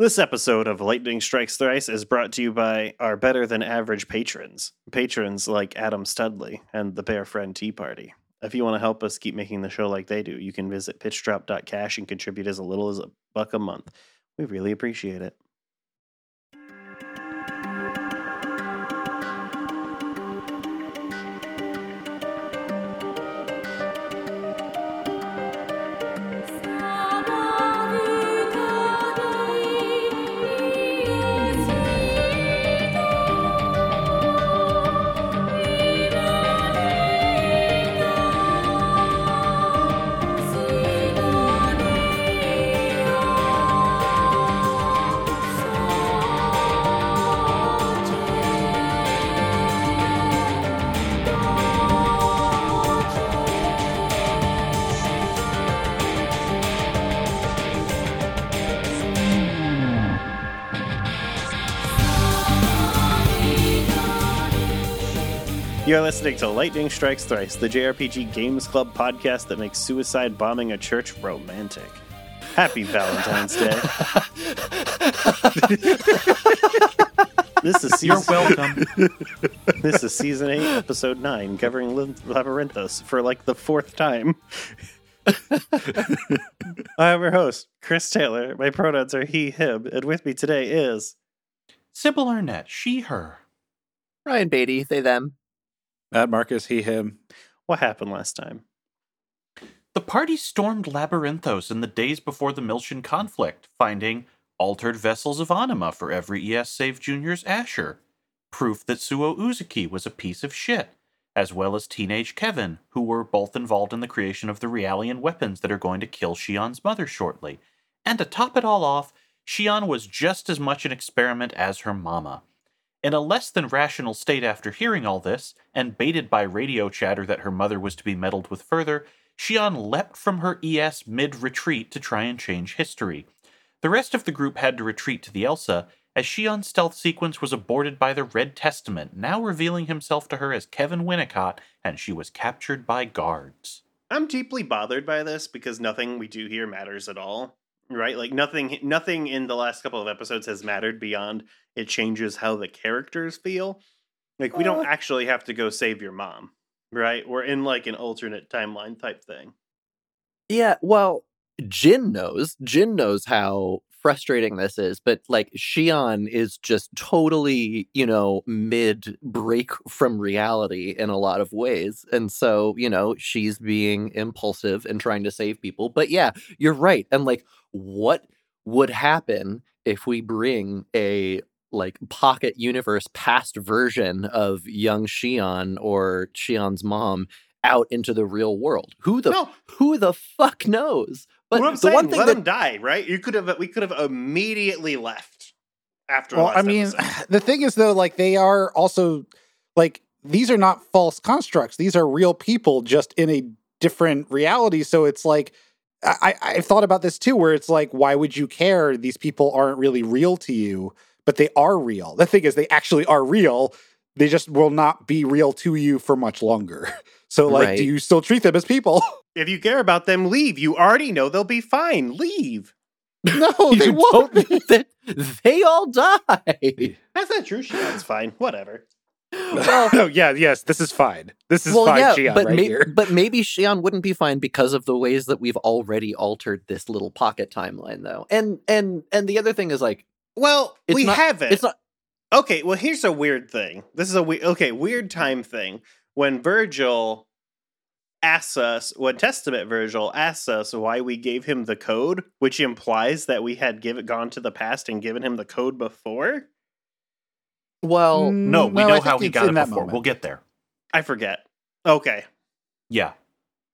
This episode of Lightning Strikes Thrice is brought to you by our better than average patrons. Patrons like Adam Studley and the Bear Friend Tea Party. If you want to help us keep making the show like they do, you can visit pitchdrop.cash and contribute as little as a buck a month. We really appreciate it. You're listening to Lightning Strikes Thrice, the JRPG Games Club podcast that makes suicide bombing a church romantic. Happy Valentine's Day. this is You're season, welcome. this is season eight, episode nine, covering Lin- Labyrinthos for like the fourth time. I'm your host, Chris Taylor. My pronouns are he, him, and with me today is Sybil Arnett, she, her. Ryan Beatty, they them. Matt Marcus, he, him. what happened last time. The party stormed Labyrinthos in the days before the Miltian conflict, finding altered vessels of anima for every ES Save Junior's Asher, proof that Suo Uzuki was a piece of shit, as well as teenage Kevin, who were both involved in the creation of the Realian weapons that are going to kill Shion's mother shortly. And to top it all off, Shion was just as much an experiment as her mama. In a less than rational state after hearing all this, and baited by radio chatter that her mother was to be meddled with further, Shion leapt from her ES mid retreat to try and change history. The rest of the group had to retreat to the Elsa, as Shion's stealth sequence was aborted by the Red Testament, now revealing himself to her as Kevin Winnicott, and she was captured by guards. I'm deeply bothered by this because nothing we do here matters at all. Right? Like nothing nothing in the last couple of episodes has mattered beyond it changes how the characters feel. Like we don't actually have to go save your mom. Right? We're in like an alternate timeline type thing. Yeah, well, Jin knows. Jin knows how frustrating this is, but like Shion is just totally, you know, mid break from reality in a lot of ways. And so, you know, she's being impulsive and trying to save people. But yeah, you're right. And like, what would happen if we bring a like pocket universe past version of young Shion or Shion's mom out into the real world? Who the no, who the fuck knows? But I'm the saying, one thing let that him die, right? You could have we could have immediately left after Well, I mean, episode. the thing is, though, like they are also like these are not false constructs. These are real people, just in a different reality. So it's like I, I- I've thought about this too, where it's like, why would you care? These people aren't really real to you, but they are real. The thing is, they actually are real. They just will not be real to you for much longer. So, like, Right. do you still treat them as people? if you care about them, leave. You already know they'll be fine. Leave. no, they won't. don't- they, they all die. That's not true. Shion's fine. Whatever. well, oh yeah, yes, this is fine. This is well, fine, yeah, Shion, but right may- here. but maybe Shion wouldn't be fine because of the ways that we've already altered this little pocket timeline, though. And and and the other thing is like, Well, It's we not- haven't. it's not. Okay, well, here's a weird thing. This is a we- okay weird time thing. When Virgil asks us, when Testament Virgil asks us why we gave him the code, which implies that we had given gone to the past and given him the code before. Well, No, we Mm, I know how he got it before. moment. We'll get there. I forget. Okay, Yeah.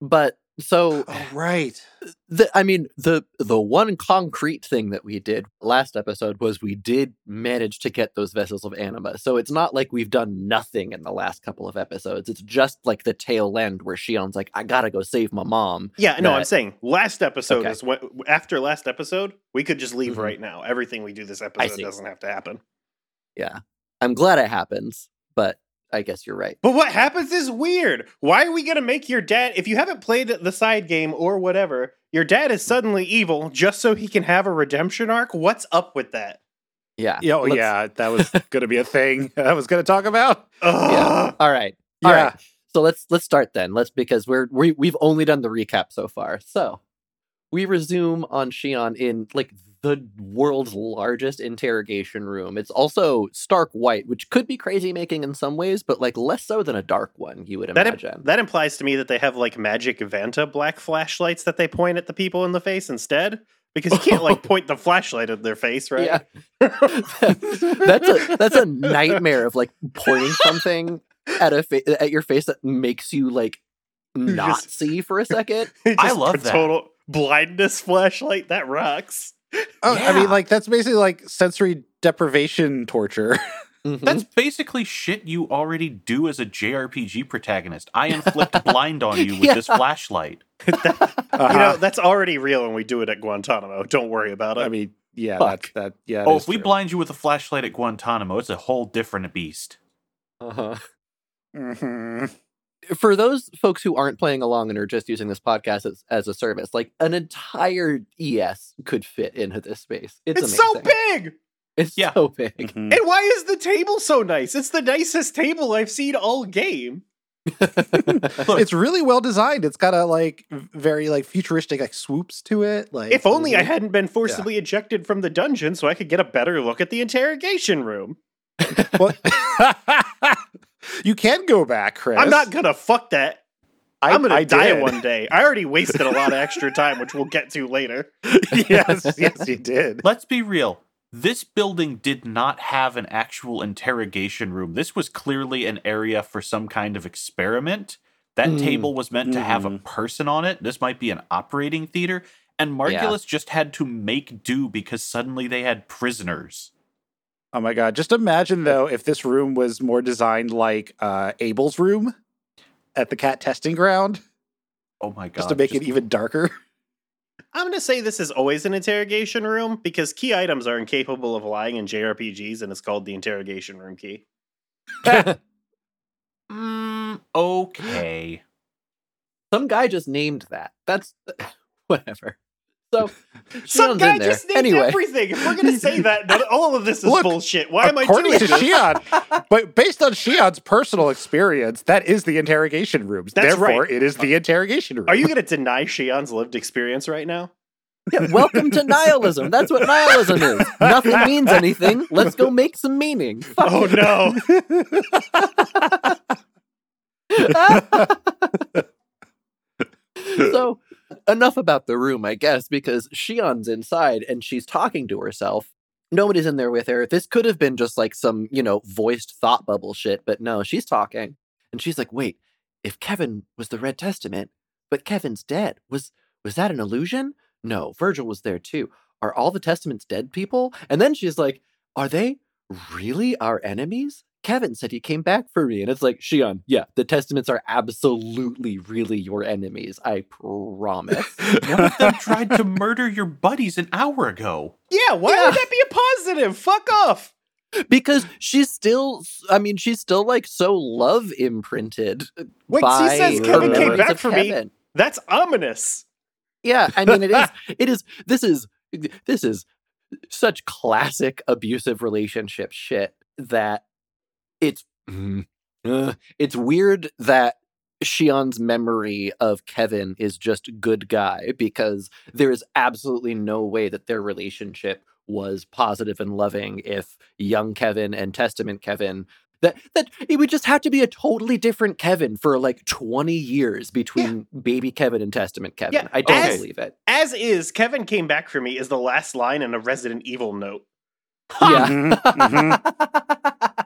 but so Oh right. the I mean the the one concrete thing that we did last episode was we did manage to get those vessels of anima. So it's not like we've done nothing in the last couple of episodes. It's just like the tail end where Shion's like, I gotta go save my mom. yeah, no, I'm saying last episode Okay. is what after last episode we could just leave Mhm. right now. Everything we do this episode doesn't have to happen. Yeah. I'm glad it happens, but I guess you're right. But what happens is weird. Why are we going to make your dad, if you haven't played the side game or whatever, your dad is suddenly evil just so he can have a redemption arc? What's up with that? Yeah. Yeah, oh, Let's- yeah, that was going to be a thing I was going to talk about. Ugh. All right. Yeah. All right. So let's let's start then. Let's because we're we we've only done the recap so far. So we resume on Shion in like the world's largest interrogation room. It's also stark white, which could be crazy making in some ways, but like less so than a dark one, you would That, im- imagine. that implies to me that they have like magic Vanta black flashlights that they point at the people in the face instead. Because you can't like point the flashlight at their face, right? Yeah. that's a that's a nightmare of like pointing something at a fa- at your face that makes you like not just- see for a second. I love a that. Total blindness flashlight. That rocks. Oh, I mean, like that's basically like sensory deprivation torture. Mhm. That's basically shit you already do as a JRPG protagonist. I inflict blind on you with Yeah. this flashlight. You Uh-huh. know, that's already real when we do it at Guantanamo. Don't worry about it. I mean, yeah, Fuck. that's that. Yeah. oh, if we true. blind you with a flashlight at Guantanamo, it's a whole different beast. uh-huh. Mhm. For those folks who aren't playing along and are just using this podcast as, as a service, like an entire ES could fit into this space. It's, it's so big. It's Yeah. so big. Mhm. And why is the table so nice? It's the nicest table I've seen all game. It's really well designed. It's got a like very like futuristic like swoops to it. Like If only I Mm-hmm. hadn't been forcibly ejected from the dungeon so I could get a better look at the interrogation room. Well, you can go back, Chris. I'm not gonna fuck that. I, I'm gonna I die did. one day. I already wasted a lot of extra time, which we'll get to later. yes, yes, you did. let's be real. This building did not have an actual interrogation room. This was clearly an area for some kind of experiment. That Mm. table was meant to have a Mhm. person on it. This might be an operating theater. And Margulis just had to make do because suddenly they had prisoners. Oh my god! Just imagine though if this room was more designed like uh, Abel's room at the cat testing ground, Oh my god. just to make it even darker. I'm gonna say this is always an interrogation room because key items are incapable of lying in JRPGs, and it's called the interrogation room key. Mm, okay. Some guy just named that. That's whatever. So Some guy just named anyway. everything. If we're gonna say that, then all of this is Look, bullshit. Why am I According doing to this? Shion, but based on Shion's personal experience, that is the interrogation rooms. That's Therefore, right. it is the uh, interrogation room. Are you gonna deny Shion's lived experience right now? Yeah, welcome to nihilism. That's what nihilism is. Nothing means anything. Let's go make some meaning. Fuck Oh no! so enough about the room, I guess, because Shion's inside and she's talking to herself. Nobody's in there with her. This could have been just like some, you know, voiced thought bubble shit, but no, she's talking. And she's like, wait, if Kevin was the Red Testament, but Kevin's dead, was was that an illusion? No, Virgil was there too. Are all the testaments dead people? And then she's like, Are they really our enemies? Kevin said he came back for me. And it's like, Shion, yeah, the testaments are absolutely really your enemies. I promise. One of them tried to murder your buddies an hour ago. yeah, why Yeah. would that be a positive? Fuck off! because she's still I mean, she's still like so love imprinted. Wait, by she says Kevin came back of for me. Kevin. That's ominous. Yeah, I mean it is it is this is this is such classic abusive relationship shit that it's mm, uh, it's weird that Shion's memory of Kevin is just good guy because there is absolutely no way that their relationship was positive and loving if young Kevin and Testament Kevin that that it would just have to be a totally different Kevin for like 20 years between baby Kevin and Testament Kevin. Yeah, I don't as- believe it. As is, Kevin came back for me is the last line in a Resident Evil note. Yeah. Mhm, mhm.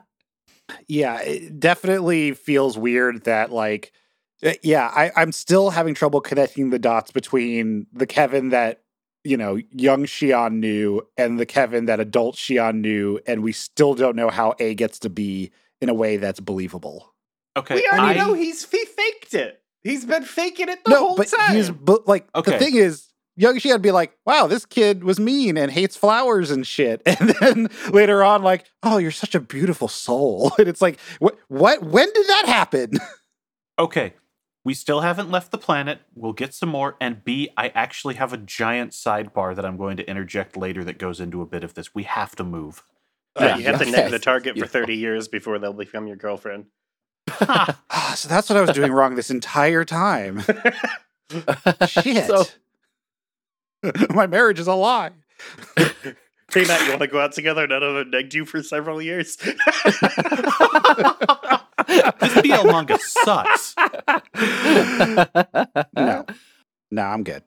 yeah, it definitely feels weird that like uh, yeah, I, I'm still having trouble connecting the dots between the Kevin that you know young Shion knew and the Kevin that adult Shion knew, and we still don't know how A gets to B in a way that's believable. Okay. we already I- know he's he faked it. He's been faking it the no, whole but time. he's but like Okay. the thing is young Shion would be like, wow, this kid was mean and hates flowers and shit. And then later on, like, oh, you're such a beautiful soul. And it's like, what, what, when did that happen? Okay, we still haven't left the planet. We'll get some more. And B, I actually have a giant sidebar that I'm going to interject later that goes into a bit of this. We have to move. Yeah, you have to okay. neg the target for 30 years before they'll become your girlfriend. Ah, so that's what I was doing wrong this entire time. Shit. So- My marriage is a lie. Hey, Matt, you want to go out together? None of them have negged you for several years. this BL manga sucks. No. No, I'm good.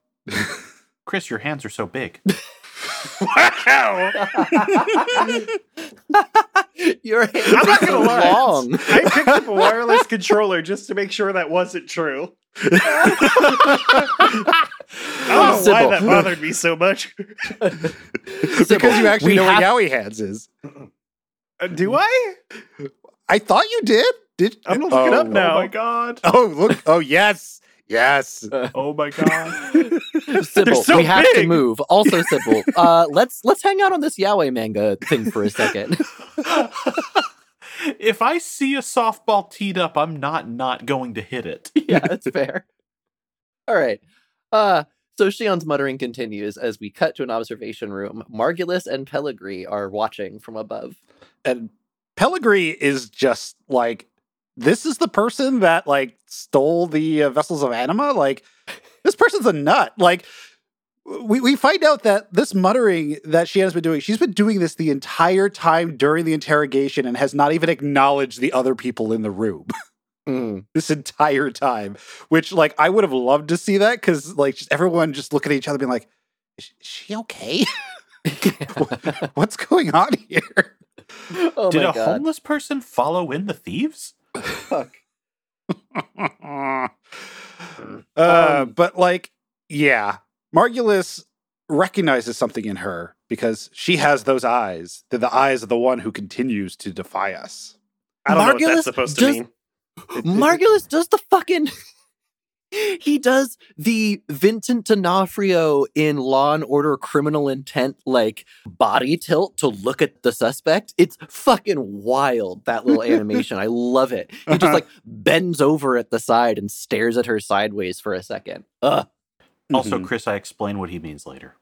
Chris, your hands are so big. Wow. Your hands I'm are not gonna lie. long. I picked up a wireless controller just to make sure that wasn't true. I don't know why that bothered me so much. because you actually we know have- what Yaoi Hands is. Uh, do I? I thought you did. Did I'm gonna look it up Oh. now. Oh my god. Oh, look. Oh, yes. Yes. Oh my god. Sybil, so we have to move. Also, Sybil, uh, let's let's hang out on this Yaoi manga thing for a second. if I see a softball teed up, I'm not not going to hit it. yeah, that's fair. All right. Uh so Shion's muttering continues as we cut to an observation room. Margulis and Pellegrini are watching from above. And Pellegrini is just like, this is the person that like stole the uh, vessels of anima. Like, this person's a nut. Like, we, we find out that this muttering that she has been doing, she's been doing this the entire time during the interrogation and has not even acknowledged the other people in the room Mm. this entire time. Which, like, I would have loved to see that because, like, just everyone just looking at each other, being like, "Is is she okay? What's going on here?" oh Did my a god. homeless person follow in the thieves? Fuck. uh, Um, but like, yeah, Margulis recognizes something in her because she has those eyes. They're the eyes of the one who continues to defy us. I don't know what that's supposed to just- mean. Margulis does the fucking he does the Vincent D'Onofrio in Law and Order Criminal Intent like body tilt to look at the suspect. It's fucking wild that little animation. I love it. He just like bends over at the side and stares at her sideways for a second. Ugh. Also, Mhm. Chris, I explain what he means later.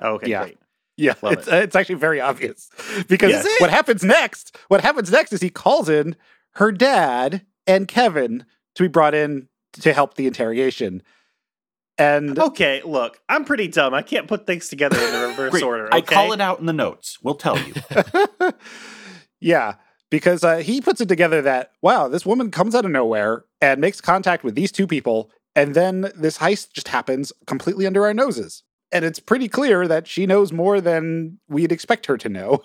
Oh, okay, Yeah. great. yeah, Love it's, it's actually very obvious because Yes. what happens next? What happens next is he calls in her dad and Kevin to be brought in to help the interrogation. And Okay, look, I'm pretty dumb. I can't put things together in the reverse Great. order. I call it out in the notes. We'll tell you. yeah, because uh, he puts it together that wow, this woman comes out of nowhere and makes contact with these two people, and then this heist just happens completely under our noses. And it's pretty clear that she knows more than we'd expect her to know.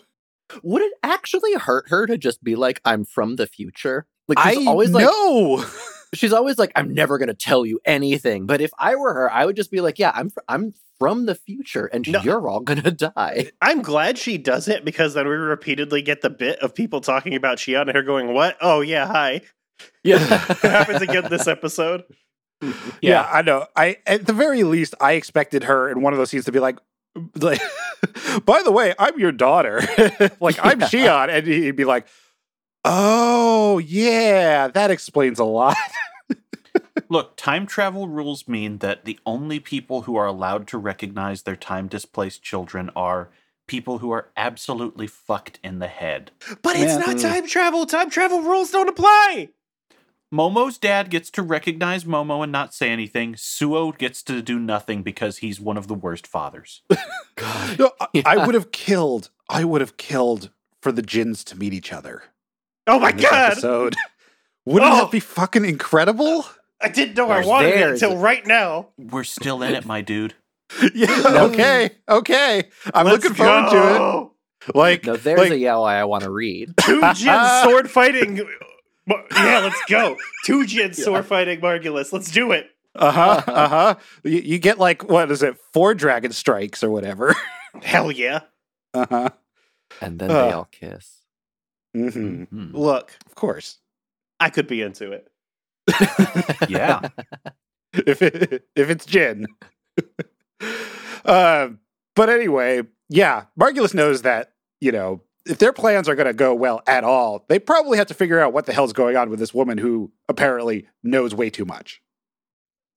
Would it actually hurt her to just be like, I'm from the future? Like she's I always like know. she's always like, I'm never gonna tell you anything. But if I were her, I would just be like, Yeah, I'm fr- I'm from the future, and No. you're all gonna die. I'm glad she does it because then we repeatedly get the bit of people talking about Shion and her going, What? Oh, yeah, hi. Yeah, It happens again this episode. Yeah. I know. I at the very least, I expected her in one of those scenes to be like, like, by the way, I'm your daughter. like I'm Yeah. Shion, and he'd be like, Oh yeah, that explains a lot. Look, time travel rules mean that the only people who are allowed to recognize their time displaced children are people who are absolutely fucked in the head. But it's Yeah. not mm. time travel. Time travel rules don't apply. Momo's dad gets to recognize Momo and not say anything. Suo gets to do nothing because he's one of the worst fathers. No, I, Yeah. I would have killed. I would have killed for the Jins to meet each other. Oh my god. Episode. Wouldn't Oh. that be fucking incredible? I didn't know I There's wanted it theirs. until right now. We're still in it, my dude. Yeah. Okay. Okay. I'm Let's looking forward to it. Like, no, there's like, a yaoi I want to read. Two Jin sword fighting. Yeah, let's go. Two Jin sword fighting Margulis. Let's do it. Uh huh. Uh huh. You, you get like what is it? Four dragon strikes or whatever. Hell yeah. Uh huh. And then Uh. they all kiss. Hmm Hmm. Look, Of course. I could be into it. Yeah. If it, if it's gin. Uh, but anyway, yeah, Margulis knows that, you know, if their plans are going to go well at all, they probably have to figure out what the hell's going on with this woman who apparently knows way too much.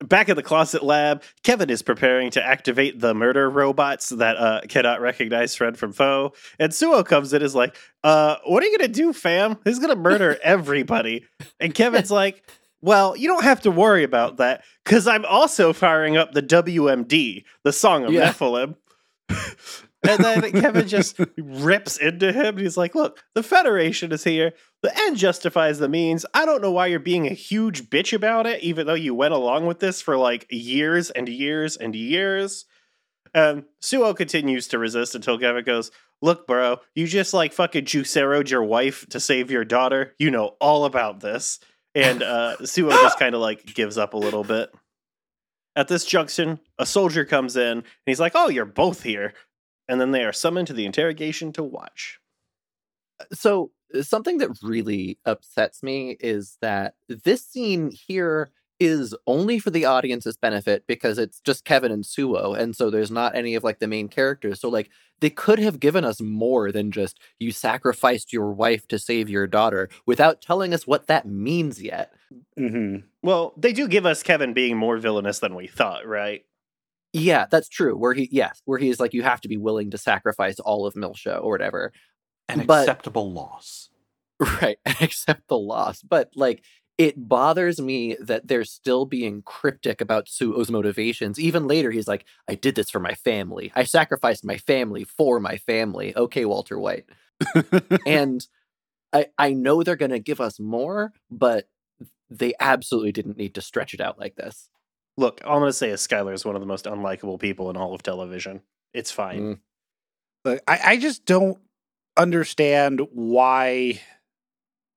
Back at the closet lab, Kevin is preparing to activate the murder robots that uh, cannot recognize friend from foe. And Suo comes in and is like, uh, what are you going to do, fam? He's going to murder everybody. and Kevin's like, well, you don't have to worry about that because I'm also firing up the WMD, the Song of Yeah. Nephilim. and then Kevin just rips into him. He's like, look, the Federation is here. The end justifies the means. I don't know why you're being a huge bitch about it, even though you went along with this for like years and years and years. And Suo continues to resist until Kevin goes, Look, bro, you just like fucking juiceroed your wife to save your daughter. You know all about this. And uh, Suo just kind of like gives up a little bit. At this junction, a soldier comes in and he's like, Oh, you're both here. And then they are summoned to the interrogation to watch. so something that really upsets me is that this scene here is only for the audience's benefit because it's just Kevin and Suo, and so there's not any of like the main characters. So like they could have given us more than just you sacrificed your wife to save your daughter without telling us what that means yet. Mm-hmm. Well, they do give us Kevin being more villainous than we thought, right? Yeah, that's true. Where he yes, where he's like you have to be willing to sacrifice all of Miltia or whatever. An But- acceptable loss. Right, and accept the loss. But like it bothers me that they're still being cryptic about Suo's motivations. Even later, he's like, I did this for my family. I sacrificed my family for my family. Okay, Walter White. and I I know they're gonna give us more, but they absolutely didn't need to stretch it out like this. Look, all I'm going to say is Skyler is one of the most unlikable people in all of television. It's fine. Mm. Like, I, I just don't understand why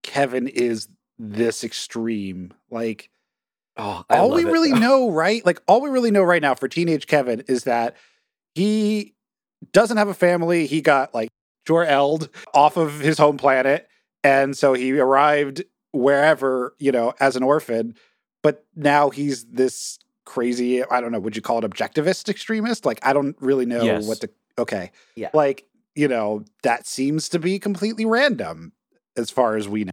Kevin is this extreme. Like, Oh, I all love we it, really though. know, right? Like, all we really know right now for teenage Kevin is that he doesn't have a family. He got like Jor-El'd off of his home planet. And so he arrived wherever, you know, as an orphan. But now he's this crazy, I don't know, would you call it objectivist extremist? Like, I don't really know Yes. what to, okay. Yeah. Like, you know, that seems to be completely random as far as we know.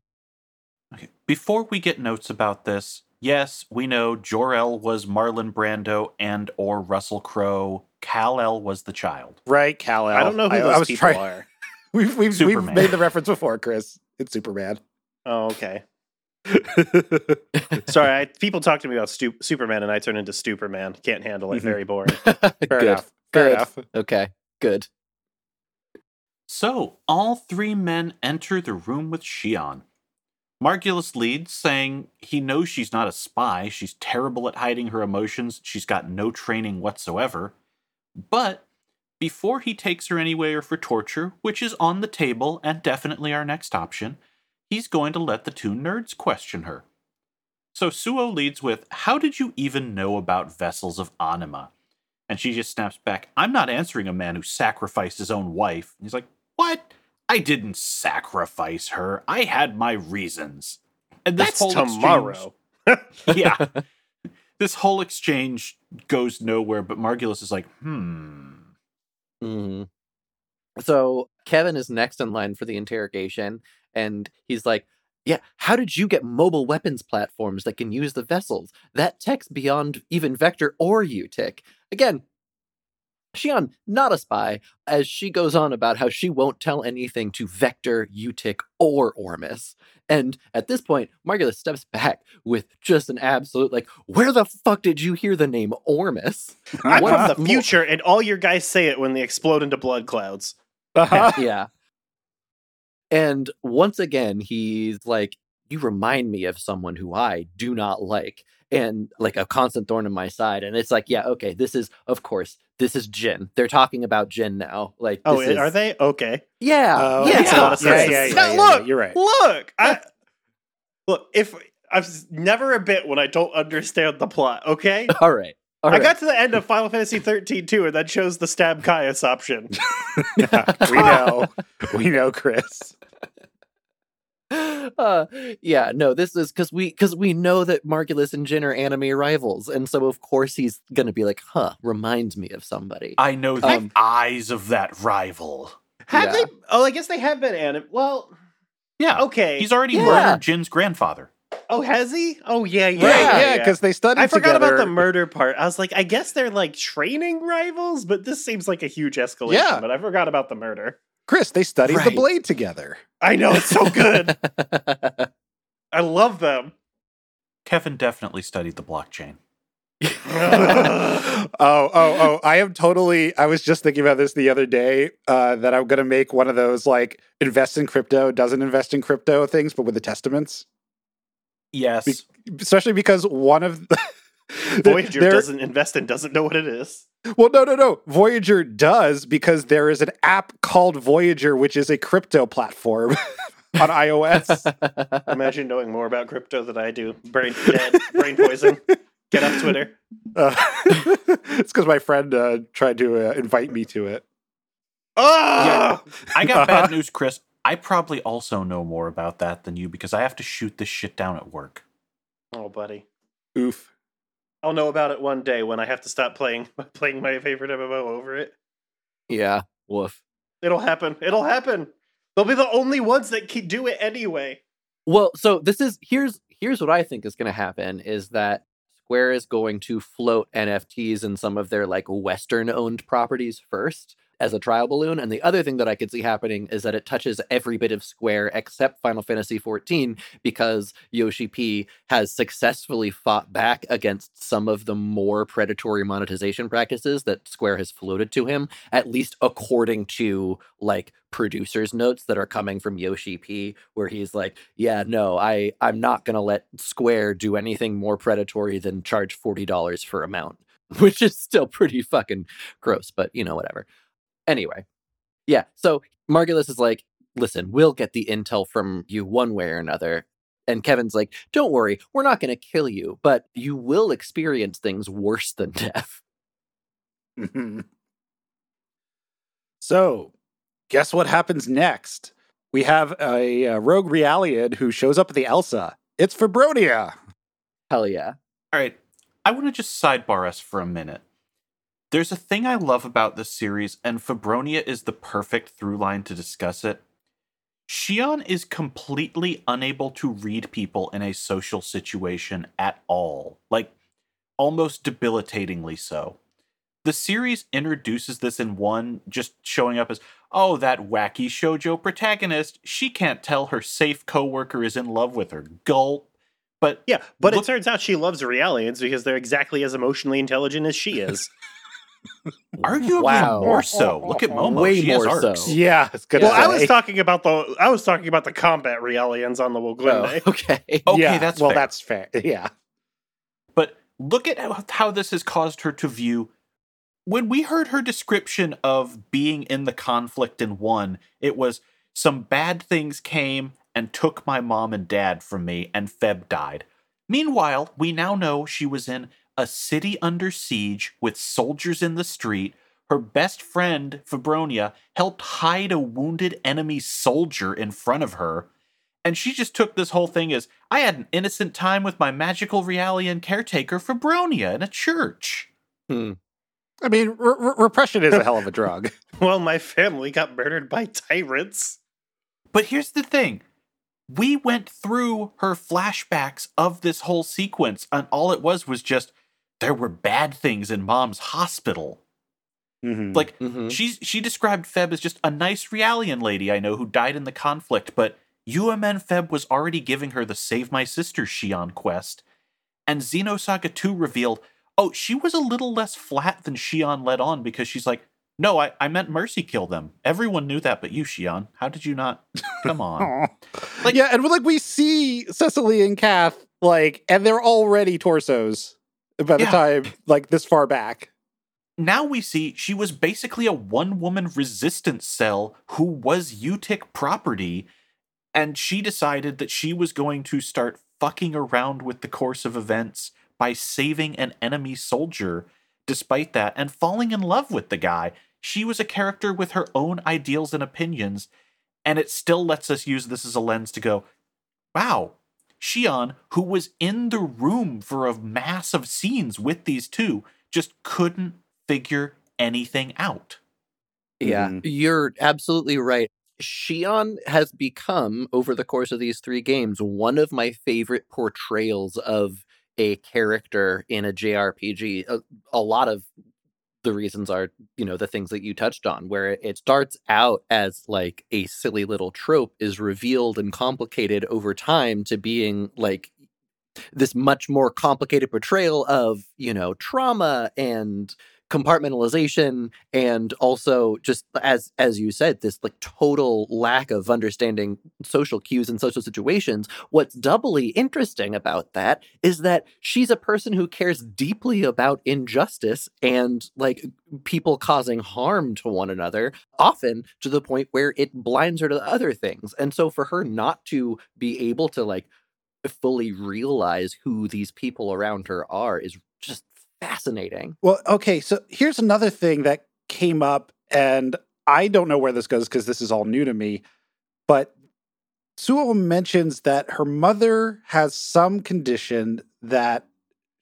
Okay. Before we get notes about this, yes, we know Jor-El was Marlon Brando and or Russell Crowe. Kal-El was the child. Right, Cal I don't know who those people are. We've, we've, we've made the reference before, Chris. It's Superman. Oh, okay. Sorry, I, people talk to me about stu- Superman, and I turn into Stuperman. Can't handle it. Mhm. Very boring. Fair Good. enough. Fair Good. enough. Okay. Good. So, all three men enter the room with Shion. Margulis leads, saying he knows she's not a spy, she's terrible at hiding her emotions, she's got no training whatsoever. But before he takes her anywhere for torture, which is on the table and definitely our next option, he's going to let the two nerds question her. So Suo leads with, How did you even know about vessels of anima? And she just snaps back, I'm not answering a man who sacrificed his own wife. And he's like, What? I didn't sacrifice her. I had my reasons. And this That's whole tomorrow. exchange- yeah. this whole exchange goes nowhere, but Margulis is like, hmm. hmm So Kevin is next in line for the interrogation, and he's like, "Yeah, how did you get mobile weapons platforms that can use the vessels? That tech's beyond even Vector or UTIC." Again, Shion, not a spy, as she goes on about how she won't tell anything to Vector, UTIC, or Ormus. And at this point, Margulis steps back with just an absolute like, "Where the fuck did you hear the name Ormus?" I'm from the future, and all your guys say it when they explode into blood clouds. Uh-huh. yeah. And once again, he's like, You remind me of someone who I do not like, and like a constant thorn in my side. And it's like, Yeah, okay, this is, of course, this is Jin. They're talking about Jin now. Like, Oh, is- are they? Okay. Yeah. Oh, yeah. makes a lot of yeah, sense. yeah, yeah, Now, yeah, look, yeah, you're right. Look, I look. If I've never a bit when I don't understand the plot. Okay, All right. All I right. got to the end of Final Fantasy 13 too, and that chose the stab Caius option. Yeah, we know. We know, Chris. uh, yeah, no, this is because we because we know that Margulis and Jin are anime rivals, and so of course he's gonna be like, "Huh, reminds me of somebody." I know the Um, eyes of that rival. Have Yeah. they? Oh, I guess they have been anim. Well, Yeah. okay. He's already Yeah. murdered Jin's grandfather. Oh, has he? Oh, yeah, yeah, Right, yeah. yeah, because they studied I forgot together. about the murder part. I was like, I guess they're like training rivals, but this seems like a huge escalation. Yeah. But I forgot about the murder. Chris, they studied the blade together. I know it's so good. I love them. Kevin definitely studied the blockchain. oh, oh, oh! I am totally. I was just thinking about this the other day. Uh, that I'm going to make one of those like invest in crypto, doesn't invest in crypto things, but with the testaments. Yes. Be- Especially because one of the, Voyager there- doesn't invest and doesn't know what it is. Well, no, no, no. Voyager does because there is an app called Voyager, which is a crypto platform on iOS. Imagine knowing more about crypto than I do. Brain dead, brain poison. Get off Twitter. Uh, it's because my friend uh, tried to uh, invite me to it. Oh, I got bad news, Chris. I probably also know more about that than you because I have to shoot this shit down at work. oh, buddy. Oof. I'll know about it one day when I have to stop playing playing my favorite MMO over it. yeah, woof. It'll happen. It'll happen. They'll be the only ones that can do it anyway. Well, so this is here's here's what I think is going to happen is that Square is going to float NFTs in some of their like Western owned properties first as a trial balloon, and the other thing that I could see happening is that it touches every bit of Square except Final Fantasy XIV because Yoshi P has successfully fought back against some of the more predatory monetization practices that Square has floated to him, at least according to like producers notes that are coming from Yoshi P where he's like, "Yeah, no, I I'm not going to let Square do anything more predatory than charge $40 for a mount." Which is still pretty fucking gross, but you know whatever. Anyway. Yeah, so Margulis is like, "Listen, we'll get the intel from you one way or another." And Kevin's like, "Don't worry, we're not going to kill you, but you will experience things worse than death." so, guess what happens next? We have a, uh rogue Realian who shows up at the Elsa. It's Febronia. Hell yeah. All right. I want to just sidebar us for a minute. There's a thing I love about this series, and Febronia is the perfect through line to discuss it. Shion is completely unable to read people in a social situation at all. Like, almost debilitatingly so. The series introduces this in one, just showing up as, oh, that wacky shoujo protagonist. She can't tell her safe coworker is in love with her. Gulp. But Yeah, but Look- it turns out she loves Realians because they're exactly as emotionally intelligent as she is. Arguably Wow. more so. Look at Momo. Way she has more arcs. so. Yeah, it's good. well, I was talking about the I was talking about the combat Realians on the Oh, okay. Okay, yeah, that's well, fair. that's fair. Yeah. But look at how, how this has caused her to view. When we heard her description of being in the conflict in one, it was some bad things came and took my mom and dad from me, and Feb died. Meanwhile, we now know she was in a city under siege with soldiers in the street. Her best friend, Febronia, helped hide a wounded enemy soldier in front of her. And she just took this whole thing as I had an innocent time with my magical Realian caretaker Febronia in a church. Hmm. I mean, re- re- repression is a hell of a drug. Well, my family got murdered by tyrants. But here's the thing we went through her flashbacks of this whole sequence, and all it was was just there were bad things in mom's hospital. Mhm. Like, Mhm. she's she described Feb as just a nice Realian lady I know who died in the conflict, but UMN Feb was already giving her the Save My Sister Shion quest, and Xenosaga 2 revealed, oh, she was a little less flat than Shion let on because she's like, no, I, I meant Mercy kill them. Everyone knew that but you, Shion. How did you not? Come on. Like- yeah, and like we see Cecily and Kath, like, and they're already torsos by the Yeah. time like this far back. now we see she was basically a one woman resistance cell who was UTIC property, and she decided that she was going to start fucking around with the course of events by saving an enemy soldier despite that and falling in love with the guy. She was a character with her own ideals and opinions, and it still lets us use this as a lens to go, wow, Shion, who was in the room for a mass of scenes with these two, just couldn't figure anything out. Yeah, Mhm. you're absolutely right. Shion has become, over the course of these three games, one of my favorite portrayals of a character in a JRPG. A, a lot of the reasons are, you know, the things that you touched on, where it starts out as like a silly little trope, is revealed and complicated over time to being like this much more complicated portrayal of, you know, trauma and compartmentalization and also just as as you said this like total lack of understanding social cues and social situations what's doubly interesting about that is that she's a person who cares deeply about injustice and like people causing harm to one another often to the point where it blinds her to other things. And so for her not to be able to like fully realize who these people around her are is just fascinating Well, okay, so here's another thing that came up, and I don't know where this goes because this is all new to me. But Suo mentions that her mother has some condition that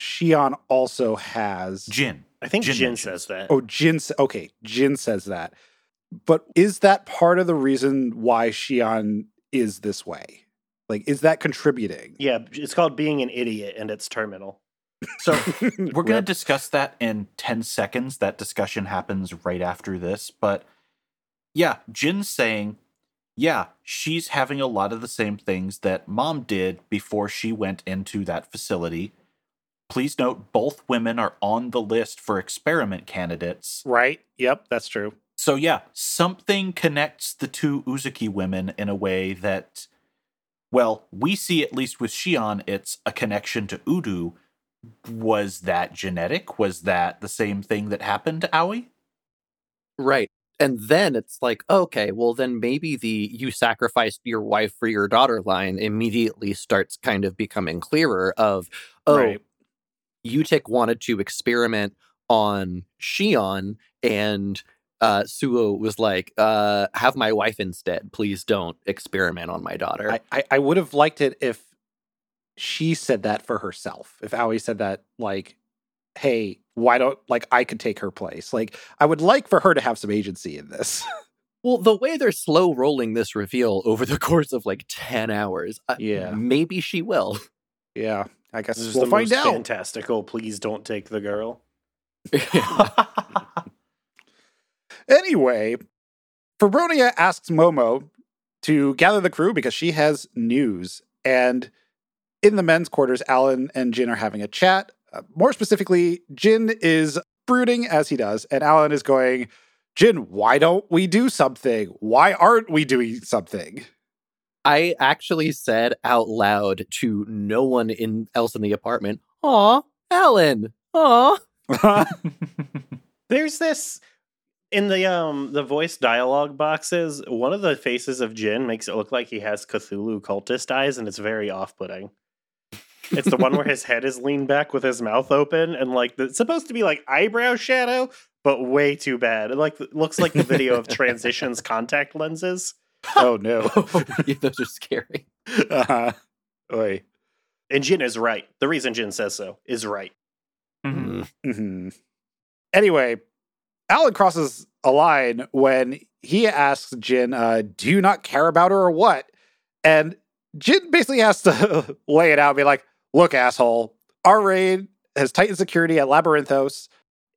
Shion also has. Jin. I think Jin Jin, says that. Oh, Jin. Okay, Jin says that. But is that part of the reason why Shion is this way? Like, is that contributing? Yeah, it's called being an idiot, and it's terminal. So we're going to discuss that in 10 seconds. That discussion happens right after this. But yeah, Jin's saying, yeah, she's having a lot of the same things that mom did before she went into that facility. Please note, both women are on the list for experiment candidates. right. Yep, that's true. So yeah, something connects the two Uzuki women in a way that, well, we see at least with Shion, it's a connection to U-DO. Was that genetic? Was that the same thing that happened to Aoi? Right. And then it's like, okay, well, then maybe the you sacrificed your wife for your daughter line immediately starts kind of becoming clearer of, oh, Right. Utic wanted to experiment on Shion, and uh, Suo was like, uh, have my wife instead. Please don't experiment on my daughter. I, I, I would have liked it if she said that for herself. If Aoi said that, like, hey, why don't, like, I could take her place. Like, I would like for her to have some agency in this. well, the way they're slow rolling this reveal over the course of like 10 hours, uh, Yeah. maybe she will. yeah, I guess This is we'll the find most out. fantastical. Please don't take the girl. Anyway, Febronia asks Momo to gather the crew because she has news. And in the men's quarters, Alan and Jin are having a chat. Uh, more specifically, Jin is brooding as he does, and Alan is going, Jin, why don't we do something? Why aren't we doing something? I actually said out loud to no one in else in the apartment, Aw, Alan, aw. There's this in the um the voice dialogue boxes. One of the faces of Jin makes it look like he has Cthulhu cultist eyes, and it's very off-putting. It's the one where his head is leaned back with his mouth open, and like it's supposed to be like eyebrow shadow, but way too bad. It like looks like the video of transitions contact lenses. oh no. Yeah, Those are scary. uh-huh. Oy. And Jin is right. The reason Jin says so is right. Mhm. hmm Anyway, Alan crosses a line when he asks Jin, uh, "Do you not care about her or what?" And Jin basically has to lay it out, and be like, "Look, asshole, our raid has tightened security at Labyrinthos.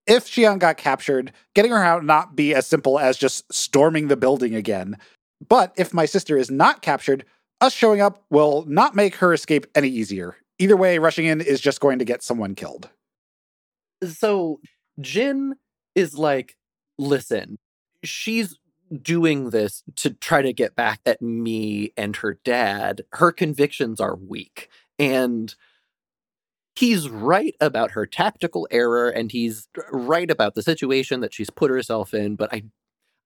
If Shion got captured, getting her out not be as simple as just storming the building again. But if my sister is not captured, us showing up will not make her escape any easier. Either way, rushing in is just going to get someone killed." So Jin is like, listen, she's doing this to try to get back at me and her dad. Her convictions are weak. And he's right about her tactical error and he's right about the situation that she's put herself in, but I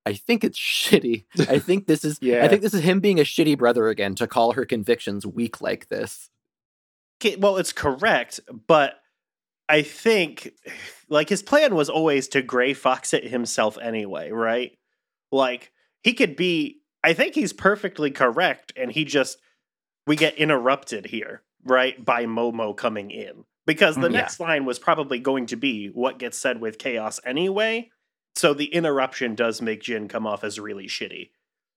I think it's shitty. I think this is Yeah. I think this is him being a shitty brother again to call her convictions weak like this. Okay, well, it's correct, but I think like his plan was always to gray fox it himself anyway, right? Like he could be I think he's perfectly correct and he just we get interrupted here, right, by Momo coming in. Because the Mhm. next line was probably going to be what gets said with chaos anyway. So the interruption does make Jin come off as really shitty.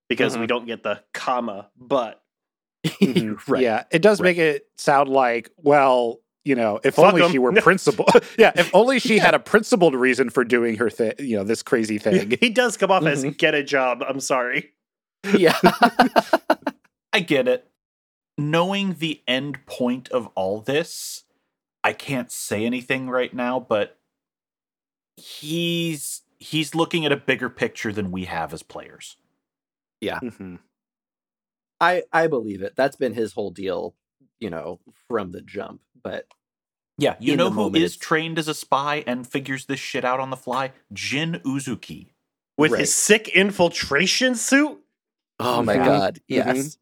Because we don't get the comma, but Mhm. right. Yeah, it does Right. make it sound like, well, you know, if Fuck only 'em. she were principled. yeah, if only she had a principled reason for doing her thing, you know, this crazy thing. he does come off as Mhm. get a job. I'm sorry. Yeah. I get it. Knowing the end point of all this, I can't say anything right now, but he's he's looking at a bigger picture than we have as players. Mhm. I I believe it. That's been his whole deal, you know, from the jump. But Yeah, you In know the who moment, is it's- trained as a spy and figures this shit out on the fly? Jin Uzuki. With Right. his sick infiltration suit oh my god, Mhm. yes.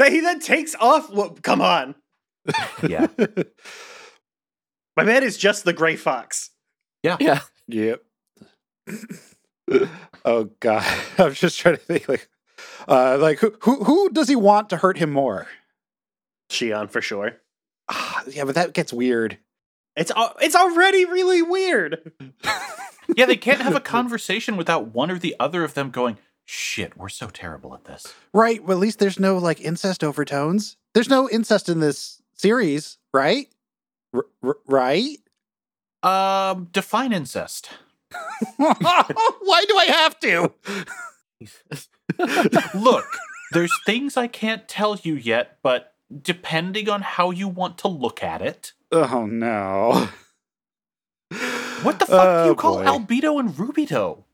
That he then takes off. Well, come on. Yeah. My man is just the gray fox. Yeah. Yeah. Yep. oh god, I'm just trying to think like, uh, like who who who does he want to hurt him more? Shion for sure. Ah, yeah, but that gets weird. It's al- it's already really weird. yeah, they can't have a conversation without one or the other of them going, shit, we're so terrible at this. Right. Well, at least there's no like incest overtones. There's no incest in this series, right? R- r- right? Um, define incest. Why do I have to? Look, there's things I can't tell you yet, but depending on how you want to look at it, Oh no. what the fuck do Oh, you call boy. albedo and rubedo?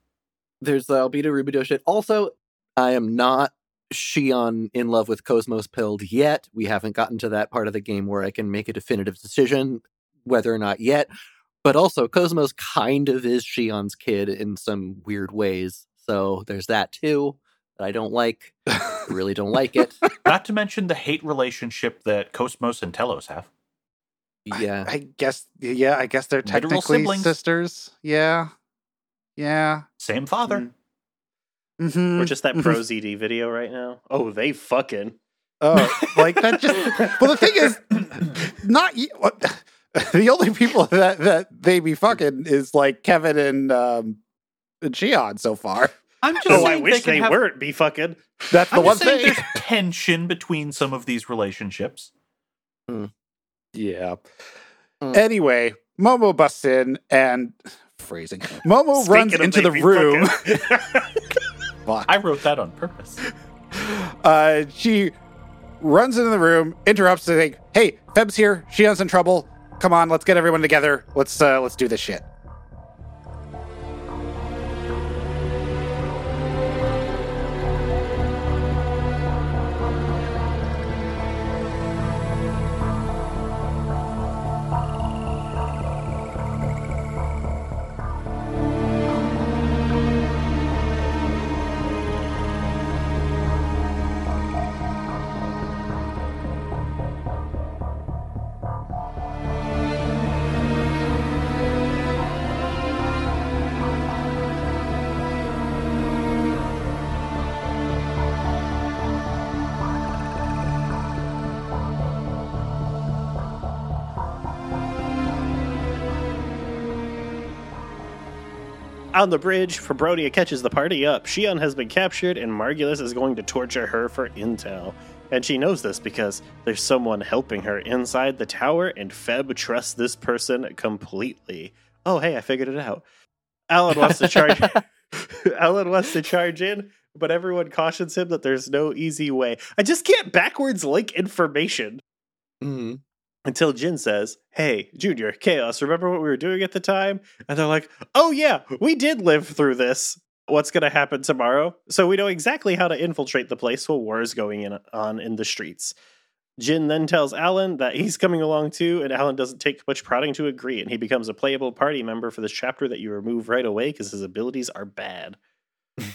There's the Albedo Rubedo shit. Also, I am not Shion in love with KOS-MOS Pilled yet. We haven't gotten to that part of the game where I can make a definitive decision whether or not yet. But also, KOS-MOS kind of is Shion's kid in some weird ways. So there's that too that I don't like. I really don't like it. Not to mention the hate relationship that KOS-MOS and Telos have. Yeah. I guess yeah, I guess they're Literal technically siblings. sisters. Yeah. Yeah. Same father. Mm. Mm-hmm. Or just that pro ZD video right now. Oh, they fucking. Oh, like that just. Well, the thing is, not y- the only people that that they be fucking is like Kevin and um and Shion so far. I'm just Oh, I wish can they have- weren't be fucking. That's the I'm one just thing. there's tension between some of these relationships. Yeah. Mm. Anyway, Momo busts in and phrasing. Momo runs Speaking of into the room. I wrote that on purpose. Uh, she runs into the room, interrupts, and like, "Hey, Feb's here. She has in trouble. Come on, let's get everyone together. Let's uh, let's do this shit." On the bridge, Febronia catches the party up. Shion has been captured, and Margulis is going to torture her for intel. And she knows this because there's someone helping her inside the tower, and Feb trusts this person completely. Oh, hey, I figured it out. Alan wants to charge. Alan wants to charge in, but everyone cautions him that there's no easy way. I just can't backwards link information Mhm. Until Jin says, Hey, Junior, Chaos, remember what we were doing at the time? And they're like, Oh, yeah, we did live through this. What's going to happen tomorrow? So we know exactly how to infiltrate the place while war is going in, on in the streets. Jin then tells Alan that he's coming along too, and Alan doesn't take much prodding to agree, and he becomes a playable party member for this chapter that you remove right away because his abilities are bad.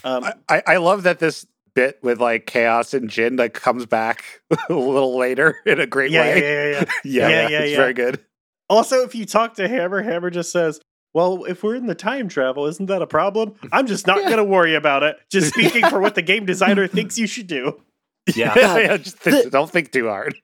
Um, I, I, I love that this bit with like chaos and Jin like comes back a little later in a great yeah, yeah, way. yeah, yeah. yeah, Yeah, yeah, it's yeah. very good. Also, if you talk to Hammer, Hammer just says, Well, if we're in the time travel, isn't that a problem? I'm just not Yeah. going to worry about it. Just speaking for what the game designer thinks you should do. Yeah. Yeah, just The- don't think too hard.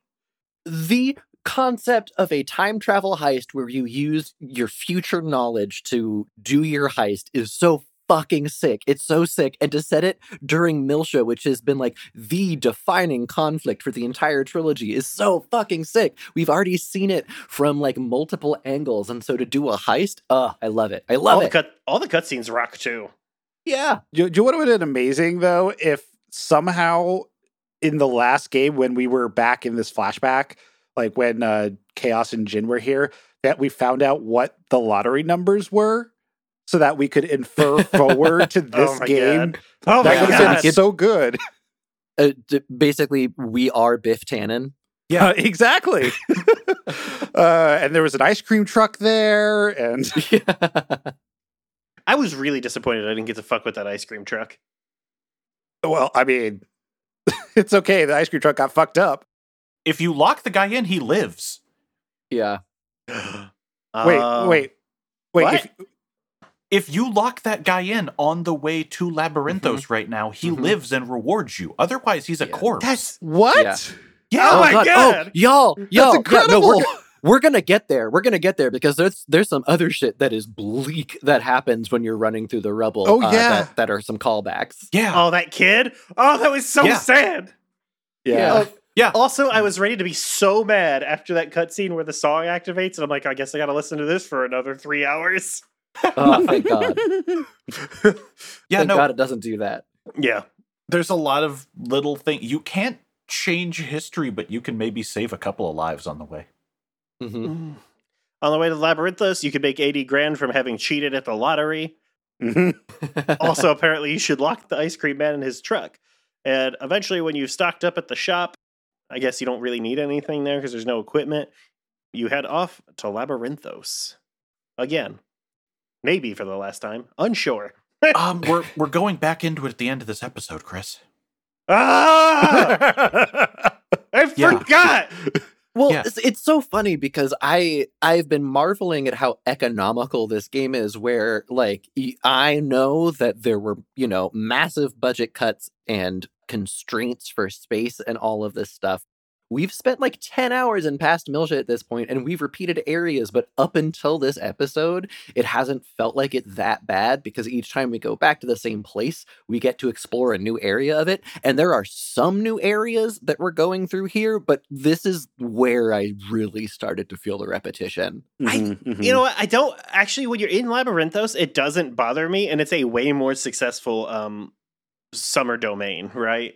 the concept of a time travel heist where you use your future knowledge to do your heist is so fucking sick. It's so sick. And to set it during Miltia, which has been like the defining conflict for the entire trilogy, is so fucking sick. We've already seen it from like multiple angles. And so to do a heist, uh, I love it. I love all it. the cut, all the cutscenes rock too. yeah. Do, do you know what would have been amazing though if somehow in the last game when we were back in this flashback, like when uh, Chaos and Jin were here, that we found out what the lottery numbers were, so that we could infer forward to this oh my game. god! Oh That my God. have been so good. Uh, d- basically, we are Biff Tannen. Yeah, exactly. uh, and there was an ice cream truck there, and I was really disappointed I didn't get to fuck with that ice cream truck. well, I mean, it's okay. The ice cream truck got fucked up. If you lock the guy in, he lives. yeah. Wait, Um, wait, wait. what? If, If you lock that guy in on the way to Labyrinthos right now, he Mhm. lives and rewards you. Otherwise, he's a Yeah. corpse. That's what? Yeah. yeah. Oh my Oh, God. y'all, y'all, yeah, incredible. no, we're, we're gonna get there. We're gonna get there because there's there's some other shit that is bleak that happens when you're running through the rubble. Oh, uh, yeah. that, that are some callbacks. yeah. oh that kid. Oh, that was so Yeah. sad. yeah. Oh, Yeah. Also, I was ready to be so mad after that cutscene where the song activates, and I'm like, I guess I got to listen to this for another three hours. Oh, thank God. yeah, thank no, God it doesn't do that. yeah. there's a lot of little things. You can't change history, but you can maybe save a couple of lives on the way. hmm On the way to Labyrinthos, you could make 80 grand from having cheated at the lottery. Mhm. also, apparently, you should lock the ice cream man in his truck. And eventually, when you've stocked up at the shop, I guess you don't really need anything there because there's no equipment. You head off to Labyrinthos. Again. Maybe for the last time. Unsure. um, we're we're going back into it at the end of this episode, Chris. Ah! I Yeah. forgot! Well, Yeah. it's, it's so funny because I I've been marveling at how economical this game is. Where like I know that there were you know massive budget cuts and constraints for space and all of this stuff. We've spent like 10 hours in past Miltia at this point, and we've repeated areas, but up until this episode, it hasn't felt like it that bad because each time we go back to the same place, we get to explore a new area of it. And there are some new areas that we're going through here, but this is where I really started to feel the repetition. Mhm, mhm. You know what? I don't actually. When you're in Labyrinthos, it doesn't bother me, and it's a way more successful um summer domain, right?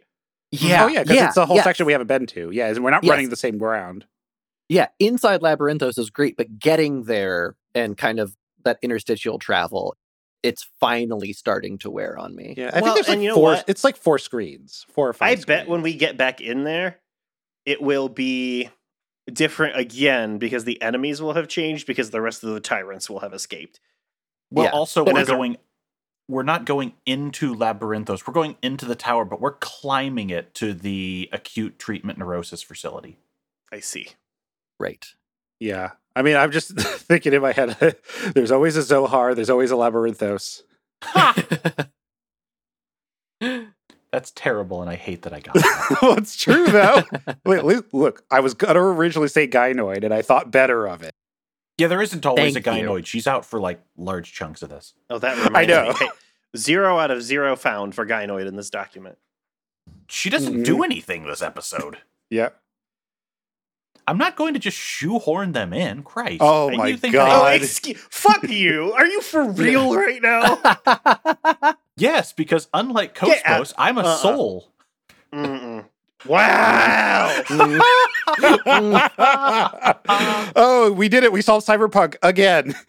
Yeah. oh yeah, because it's a whole yeah. section we haven't been to. Yeah, and we're not Yes. running the same ground. Yeah, inside Labyrinthos is great, but getting there and kind of that interstitial travel, it's finally starting to wear on me. Yeah, I Well, think there's like you know four. what? It's like four screens, four or five. I five. bet when we get back in there, it will be different again because the enemies will have changed because the rest of the tyrants will have escaped. Well, Yeah. also And we're as a- going. We're not going into Labyrinthos. We're going into the tower, but we're climbing it to the acute treatment neurosis facility. I see. Right. Yeah, I mean, I'm just thinking in my head. there's always a Zohar. There's always a Labyrinthos. That's terrible, and I hate that I got that. well, it's true though. Wait, look, look, I was gonna originally say gynoid, and I thought better of it. Yeah, there isn't always Thank a you. gynoid. She's out for like large chunks of this. Oh, that reminds know. me. Hey, zero out of zero found for gynoid in this document. She doesn't do mm-hmm. anything this episode. Yeah. I'm not going to just shoehorn them in. Christ. Oh You my think Oh, I- God. Oh, excuse, fuck you! Are you for real right now? yes, because unlike Get out. KOS-MOS, I'm a Uh-uh. soul. Mm-mm. Wow! oh, we did it. We solved cyberpunk again.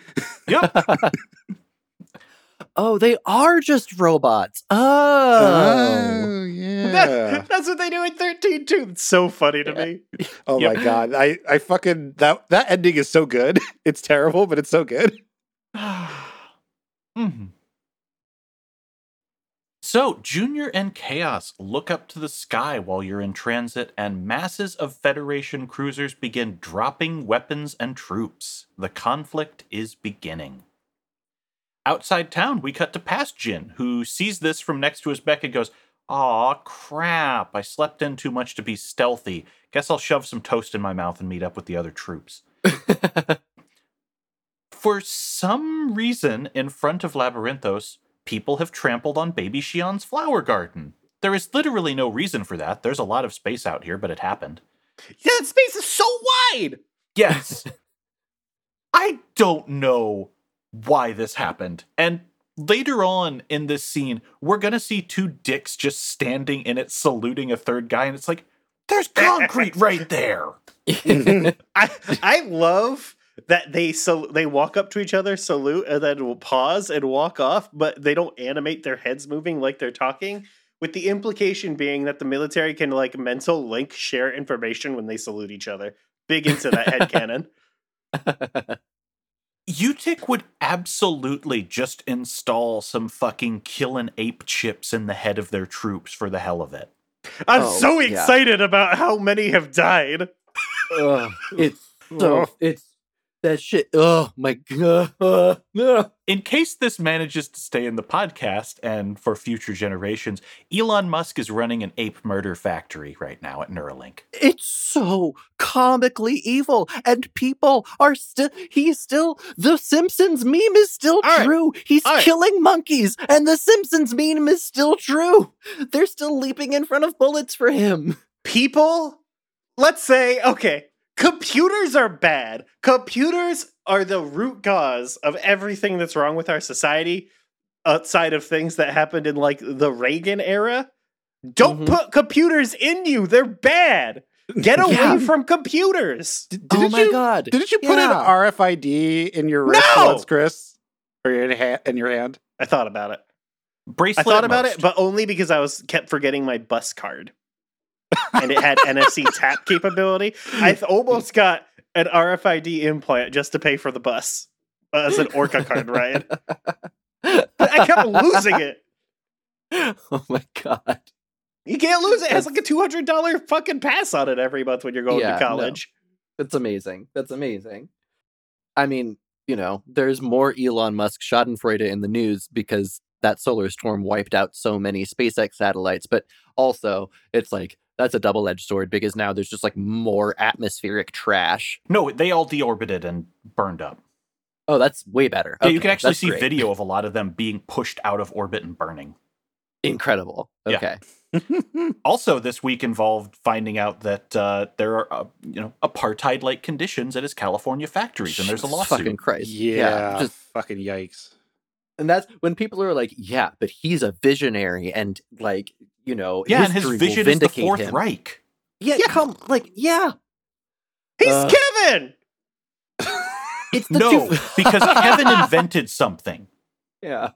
Yep. oh, they are just robots. Oh. yeah. That- that's what they do in 13 too. It's so funny to me. Oh Yep. my god. I I fucking that that ending is so good. It's terrible, but it's so good. Mhm. So, Junior and Chaos look up to the sky while you're in transit, and masses of Federation cruisers begin dropping weapons and troops. The conflict is beginning. Outside town, we cut to past Jin, who sees this from next to his beck and goes, Aw, crap. I slept in too much to be stealthy. Guess I'll shove some toast in my mouth and meet up with the other troops. For some reason, in front of Labyrinthos, people have trampled on baby Shion's flower garden. There is literally no reason for that. There's a lot of space out here, but it happened. Yeah, that space is so wide. Yes. I don't know why this happened. And later on in this scene, we're going to see two dicks just standing in it saluting a third guy. And it's like, there's concrete right there. I I love that they so they walk up to each other, salute, and then will pause and walk off, but they don't animate their heads moving like they're talking. With the implication being that the military can like mental link share information when they salute each other. Big into that head canon. Utic would absolutely just install some fucking killing ape chips in the head of their troops for the hell of it. I'm Oh, so yeah. excited about how many have died. Ugh, it's so oh. it's that shit. Oh my god. In case this manages to stay in the podcast and for future generations, Elon Musk is running an ape murder factory right now at Neuralink. It's so comically evil, and people are still. He's still. The Simpsons meme is still All right. true. He's All right. killing monkeys, and the Simpsons meme is still true. They're still leaping in front of bullets for him. People, let's say, okay, computers are bad. Computers are the root cause of everything that's wrong with our society outside of things that happened in like the Reagan era. Don't Mhm. put computers in you. They're bad. Get away Yeah. from computers. D- oh my you, god! Didn't you put Yeah. an RFID in your wrist No! once, Chris? Or in, ha- in your hand? I thought about it. Bracelet. I thought about most. it, but only because I was kept forgetting my bus card. And it had NFC tap capability. I almost got an RFID implant just to pay for the bus uh, as an Orca card ride. But I kept losing it. oh my god! You can't lose it. It has like a two hundred dollar fucking pass on it every month when you're going Yeah, to no. college. That's amazing. That's amazing. I mean, you know, there's more Elon Musk Schadenfreude in the news because that solar storm wiped out so many SpaceX satellites, but also it's like that's a double-edged sword because now there's just like more atmospheric trash. No, they all deorbited and burned up. Oh, that's way better. Yeah, you can actually see great. video of a lot of them being pushed out of orbit and burning. Incredible. Yeah. Okay. Also, this week involved finding out that uh, there are, uh, you know, apartheid-like conditions at his California factories, and there's a lawsuit. Fucking Christ. Yeah. just fucking yikes. and that's when people are like, yeah, but he's a visionary and like, you know, yeah, and his vision is the Fourth him. Reich. Yeah, Yeah. come like, yeah. He's Uh, Kevin. It's the No, two- because Kevin invented something. yeah.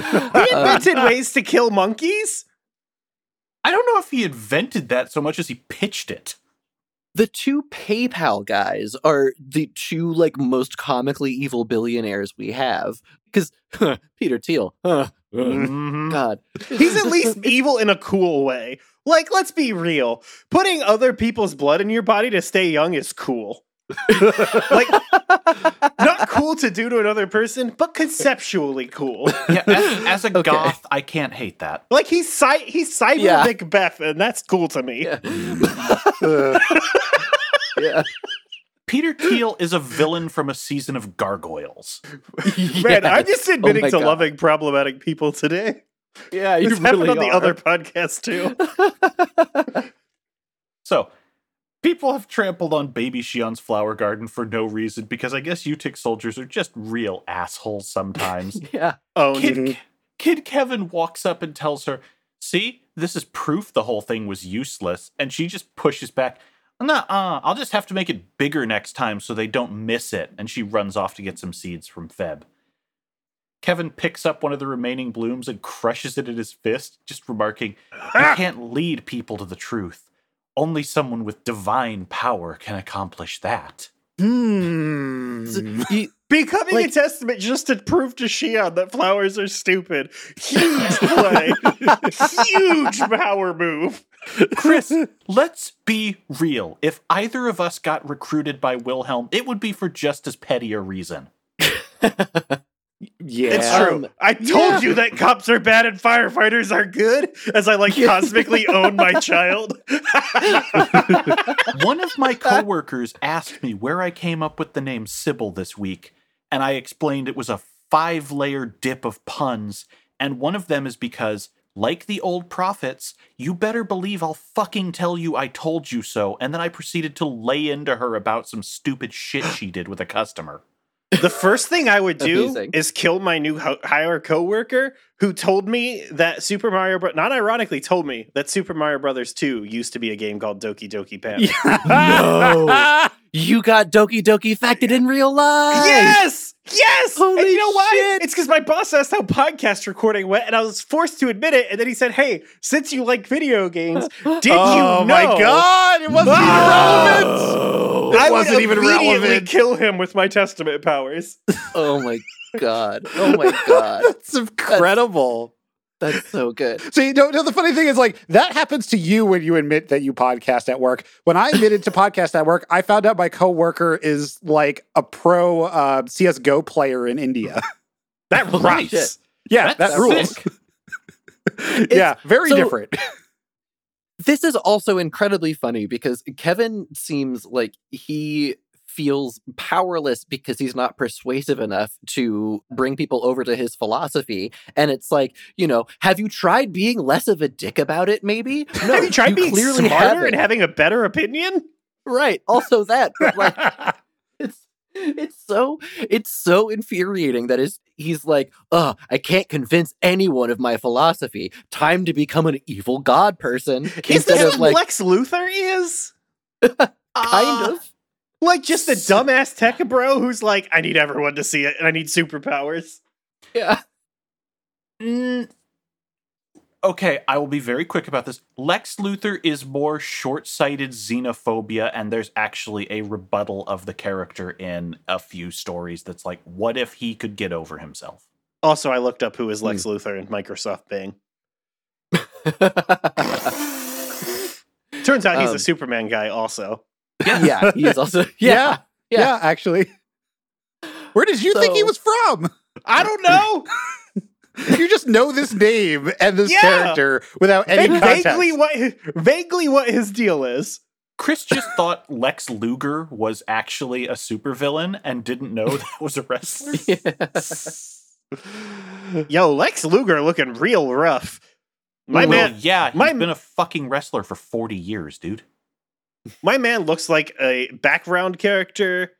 He Uh, invented ways to kill monkeys. I don't know if he invented that so much as he pitched it. the two PayPal guys are the two like most comically evil billionaires we have. Because Peter Thiel, huh, Mhm. God, He's at least evil in a cool way. Like, let's be real. Putting other people's blood in your body to stay young is cool. like, not cool to do to another person, but conceptually cool. Yeah, as, as a Okay. goth, I can't hate that. Like he's cy- he's Cyber Yeah. Macbeth, and that's cool to me. yeah. Uh, yeah. Peter Keel is a villain from a season of Gargoyles. Man, I'm just oh admitting Oh to God. loving problematic people today. Yeah, you It's really happened on the other podcast too. So, people have trampled on baby Shion's flower garden for no reason because I guess Utic soldiers are just real assholes sometimes. yeah. Oh, Kid, mm-hmm. Kid Kevin walks up and tells her, See, this is proof the whole thing was useless. And she just pushes back, Nah, uh, I'll just have to make it bigger next time so they don't miss it. And she runs off to get some seeds from Feb. Kevin picks up one of the remaining blooms and crushes it in his fist, just remarking, You can't lead people to the truth. Only someone with divine power can accomplish that. Hmm. You- Becoming a testament just to prove to Shion that flowers are stupid. Huge play. Huge power move. Chris, let's be real. If either of us got recruited by Wilhelm, it would be for just as petty a reason. Yeah. It's true. Um, I told yeah. you that cops are bad and firefighters are good as I like cosmically own my child. One of my coworkers asked me where I came up with the name Sybil this week, and I explained it was a five layer dip of puns, and one of them is because, like the old prophets, you better believe I'll fucking tell you I told you so, and then I proceeded to lay into her about some stupid shit she did with a customer. The first thing I would do is kill my new hire coworker who told me that Super Mario Bros. Not ironically, told me that Super Mario Brothers 2 used to be a game called Doki Doki Panic. No. you got Doki Doki facted in real life. Yes! Yes! and Holy you know why? shit. It's because my boss asked how podcast recording went, and I was forced to admit it. And then he said, Hey, since you like video games, did oh you know? Oh my god! It wasn't Ah! even relevant. I It wasn't would even immediately relevant. kill him with my testament powers. Oh my god. Oh my god. That's incredible. That's so good. So you know, no, the funny thing is like that happens to you when you admit that you podcast at work. When I admitted to podcast at work, I found out my coworker is like a pro uh, CS:GO player in India. That Holy rocks. shit. yeah, That's that rules. yeah, very so- different. This is also incredibly funny because Kevin seems like he feels powerless because he's not persuasive enough to bring people over to his philosophy. And it's like, you know, have you tried being less of a dick about it, maybe? No, Have you tried being clearly smarter haven't. and having a better opinion? Right. Also that, but like it's it's so it's so infuriating that is he's like, oh, I can't convince anyone of my philosophy. Time to become an evil god person. Is this what like Lex Luthor is? kind Uh, of. Like just a dumbass tech bro who's like, I need everyone to see it and I need superpowers. Yeah. Mm, okay, I will be very quick about this. Lex Luthor is more short sighted xenophobia, and there's actually a rebuttal of the character in a few stories that's like, what if he could get over himself? Also, I looked up who is Lex Luthor in Microsoft Bing. Turns out he's Um, a Superman guy also. Yeah, he is also yeah, yeah. yeah, actually. Where did you think he was from? I don't know. You just know this name and this Yeah. character without any and context. vaguely what his, vaguely what his deal is. Chris just thought Lex Luger was actually a supervillain and didn't know that was a wrestler. Yeah. Yo, Lex Luger looking real rough. My Well, man, yeah, he's my- been a fucking wrestler for 40 years, dude. My man looks like a background character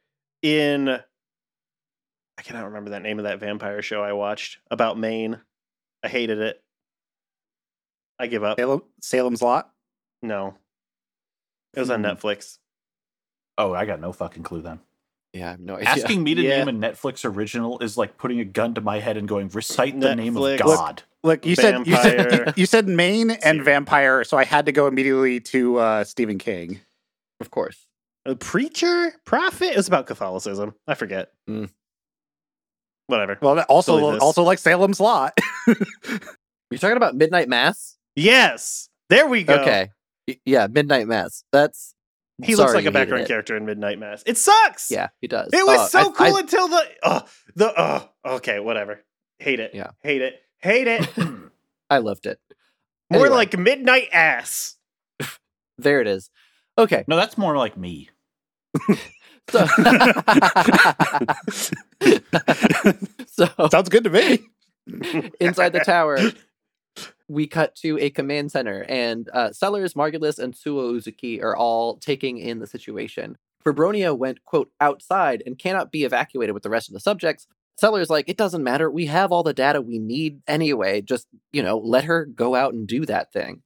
in. I cannot remember that name of that vampire show I watched about Maine. I hated it. I give up. Salem, Salem's Lot. No, it was on Hmm. Netflix. Oh, I got no fucking clue then. yeah, I have no idea. Asking me to Yeah. name a Netflix original is like putting a gun to my head and going, recite the name of God. Look, you said you Vampire. said you said Maine and vampire, so I had to go immediately to uh, Stephen King. Of course. A preacher, prophet. It was about Catholicism. I forget. Mm. Whatever. Well, also Silly this. also like Salem's Lot. You're talking about Midnight Mass? Yes, there we go. Okay. Yeah, Midnight Mass. That's He looks like a background character in Midnight Mass. It sucks. Yeah, he does. It was Oh, so I- cool I- until the oh the oh okay whatever. Hate it. Yeah. Hate it. Hate it. I loved it. More Anyway. like midnight ass. There it is. Okay. No, that's more like me. So, so Sounds good to me. inside the tower, we cut to a command center, and uh, Sellers, Margulis, and Suo Uzuki are all taking in the situation. Febronia went, quote, outside and cannot be evacuated with the rest of the subjects. Sellers like, it doesn't matter. We have all the data we need anyway. Just, you know, let her go out and do that thing.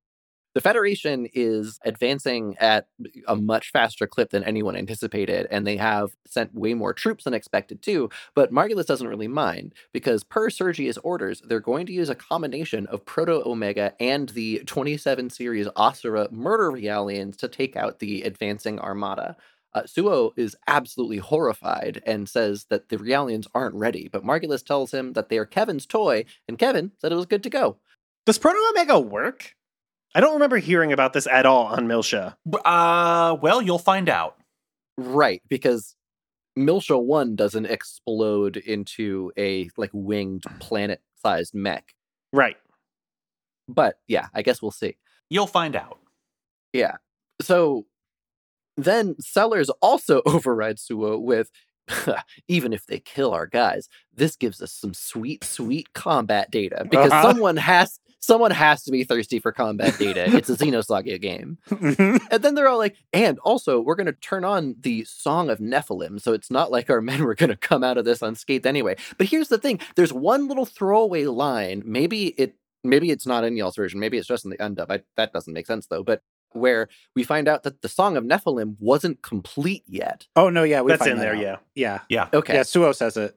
The Federation is advancing at a much faster clip than anyone anticipated, and they have sent way more troops than expected too. But Margulis doesn't really mind because, per Sergius' orders, they're going to use a combination of Proto Omega and the 27 series Asura murder realians to take out the advancing armada. Uh, Suo is absolutely horrified and says that the realians aren't ready, but Margulis tells him that they are Kevin's toy, and Kevin said it was good to go. Does Proto Omega work? I don't remember hearing about this at all on Miltia. Uh, well, you'll find out. Right, because Miltia One doesn't explode into a like winged planet-sized mech. Right. But yeah, I guess we'll see. You'll find out. Yeah. So then Sellers also overrides Suo with even if they kill our guys, this gives us some sweet, sweet combat data because Uh-huh. someone has someone has to be thirsty for combat data. it's a Xenosaga game. And then they're all like, and also we're gonna turn on the Song of Nephilim, so it's not like our men were gonna come out of this unscathed anyway. But here's the thing: there's one little throwaway line. Maybe it maybe it's not in y'all's version, maybe it's just in the undub. I, that doesn't make sense though, but where we find out that the Song of Nephilim wasn't complete yet. oh no, yeah, we That's find in that there, out. yeah. Yeah. Okay. Yeah, Suo says it.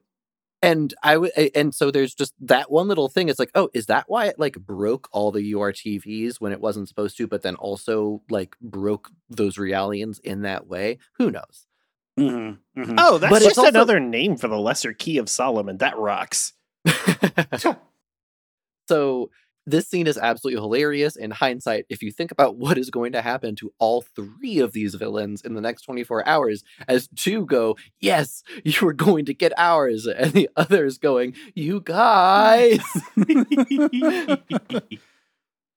And I would, and so there's just that one little thing. It's like, oh, is that why it like broke all the URTVs when it wasn't supposed to, but then also like broke those Realians in that way? Who knows? Mm-hmm. Mm-hmm. Oh, that's But just also- another name for the lesser key of Solomon. That rocks. so this scene is absolutely hilarious in hindsight. If you think about what is going to happen to all three of these villains in the next 24 hours, as two go, yes, you are going to get ours, and the others going, you guys.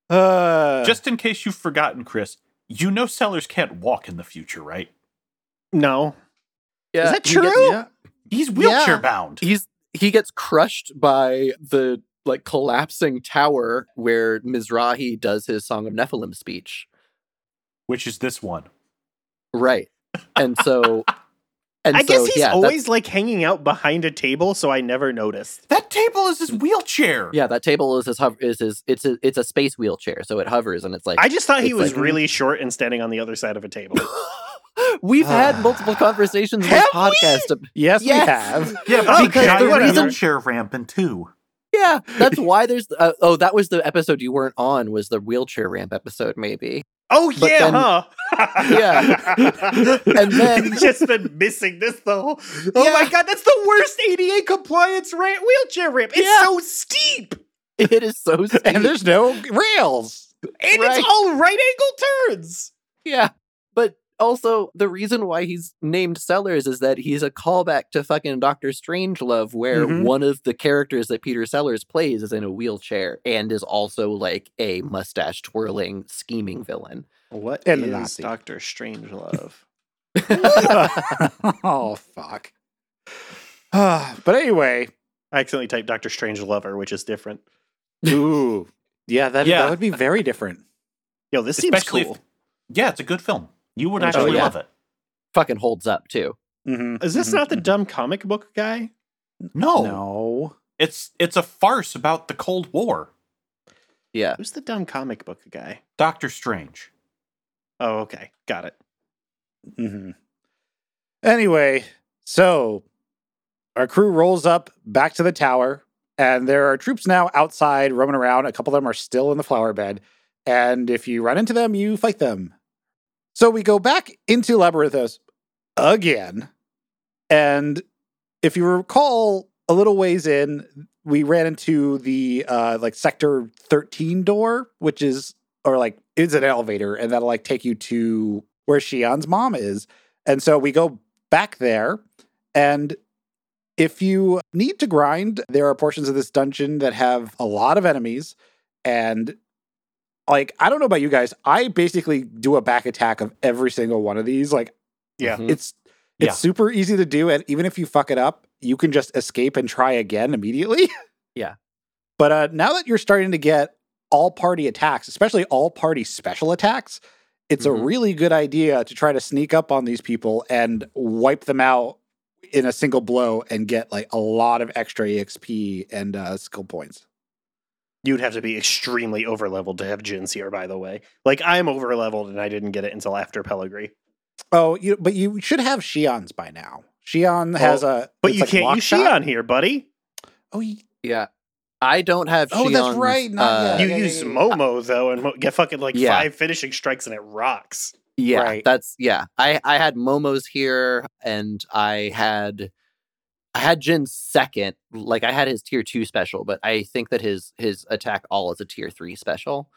Uh, Just in case you've forgotten, Chris, you know Sellers can't walk in the future, right? No. Yeah, Is that he gets- true? yeah. He's wheelchair Yeah. bound. he's he gets crushed by the like collapsing tower where Mizrahi does his Song of Nephilim speech. Which is this one. Right. And so and I so, guess he's yeah, that's- always like hanging out behind a table, so I never noticed. That table is his mm. wheelchair. yeah, that table is his hover is his it's a it's a space wheelchair, so it hovers and it's like I just thought he was like- really mm. short and standing on the other side of a table. We've had ah. multiple conversations in this Have we? podcast. ab- Yes, we have. Yeah, Oh, because because the the reason- wheelchair ramp in two. Yeah, that's why there's uh, oh that was the episode you weren't on was the wheelchair ramp episode maybe. oh But yeah, then- huh? Yeah. And then- He's just been missing this the whole. Oh my god, that's the worst ADA compliance ramp, wheelchair ramp. It's Yeah. so steep, It is so steep. And there's no rails. and Right. it's all right angle turns. Yeah. But also the reason why he's named Sellers is that he's a callback to fucking Doctor Strangelove, where Mhm. one of the characters that Peter Sellers plays is in a wheelchair and is also like a mustache twirling scheming villain. What And a is Nazi. Doctor Strangelove? oh fuck. But anyway, I accidentally typed Doctor Strange Lover, which is different. ooh, yeah, that Yeah. that would be very different. Yo, this seems cool. if- yeah, it's a good film. You would Oh, actually yeah. love it. Fucking holds up too. Mhm, Is this mhm, not the mhm. dumb comic book guy? No, No. it's it's a farce about the Cold War. Yeah. Who's the dumb comic book guy? Doctor Strange. Oh, okay, got it. hmm Anyway, so our crew rolls up back to the tower, and there are troops now outside roaming around. A couple of them are still in the flower bed, and if you run into them, you fight them. So we go back into Labyrinthos again, and if you recall, a little ways in, we ran into the uh like sector 13 door, which is or like it's an elevator, and that'll like take you to where Shion's mom is. And so we go back there, and if you need to grind, there are portions of this dungeon that have a lot of enemies. And like, I don't know about you guys, I basically do a back attack of every single one of these. Like, Yeah. Mhm. it's it's Yeah. super easy to do, and even if you fuck it up, you can just escape and try again immediately. Yeah. But uh, now that you're starting to get all party attacks, especially all party special attacks, it's Mhm. a really good idea to try to sneak up on these people and wipe them out in a single blow and get like a lot of extra EXP and uh, skill points. You'd have to be extremely over leveled to have Jins here, by the way. Like I'm over leveled and I didn't get it until after Pellegrini. Oh, you, but you should have Shion's by now. Shion has a, But you like can't use shot. Shion here, buddy. Oh, Yeah. I don't have Oh, that's right, not uh, yet. you yeah, yeah, use yeah, yeah. Momo though, and mo- get fucking like Yeah. five finishing strikes and it rocks. Yeah, Right. that's yeah. I I had Momo's here, and I had I had Jin's second. Like I had his tier two special, but I think that his his attack all is a tier three special.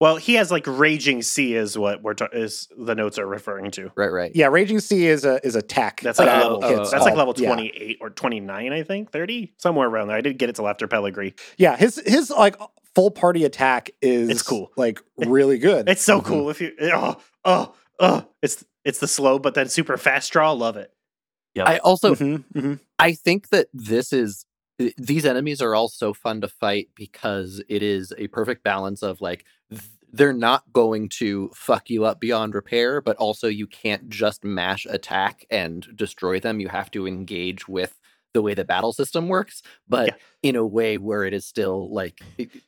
Well, he has like raging sea is what we're ta- is the notes are referring to. Right, right. Yeah, Raging Sea is a is a tech. That's like Oh, level. oh, that's like level yeah. twenty eight or twenty nine, I think, thirty somewhere around there. I didn't get it till after Pellegrini. Yeah, his his like full party attack is It's cool. like really good. It's so Mhm. cool if you. Oh, oh, oh! It's it's the slow but then super fast draw. Love it. Yep. I also Mhm, mhm. I think that this is these enemies are all so fun to fight because it is a perfect balance of like they're not going to fuck you up beyond repair, but also you can't just mash attack and destroy them. You have to engage with the way the battle system works, but Yeah. in a way where it is still like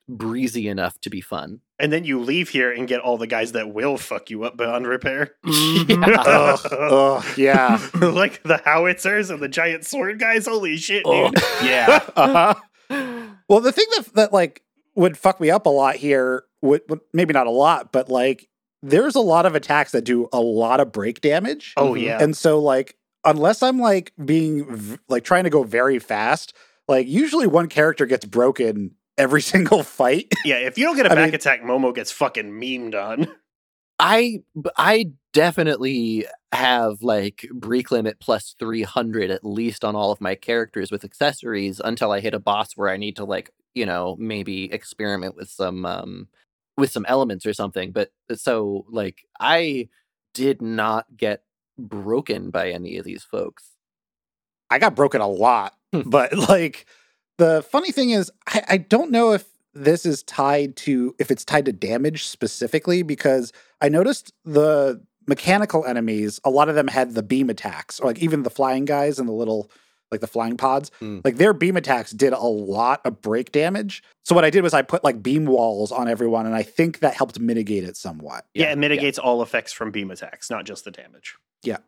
breezy enough to be fun. And then you leave here and get all the guys that will fuck you up beyond repair. Ugh, ugh, yeah. like the howitzers and the giant sword guys. Holy shit, Oh. dude! yeah. Uh-huh. Well, the thing that that like would fuck me up a lot here would would- maybe not a lot, but like there's a lot of attacks that do a lot of break damage. Oh Mhm. yeah. And so like unless I'm like being v- like trying to go very fast, like usually one character gets broken every single fight. Yeah, if you don't get a back mean- attack, Momo gets fucking memed on. I I definitely have like break limit plus 300 at least on all of my characters with accessories until I hit a boss where I need to like, you know, maybe experiment with some um with some elements or something. But so like I did not get broken by any of these folks. I got broken a lot, Hmm. but like the funny thing is, I, I don't know if this is tied to if it's tied to damage specifically because I noticed the mechanical enemies, a lot of them had the beam attacks, or like even the flying guys and the little like the flying pods, Hmm. like their beam attacks did a lot of break damage. So what I did was I put like beam walls on everyone, and I think that helped mitigate it somewhat. Yeah, it mitigates all effects from beam attacks, not just the damage. Yeah,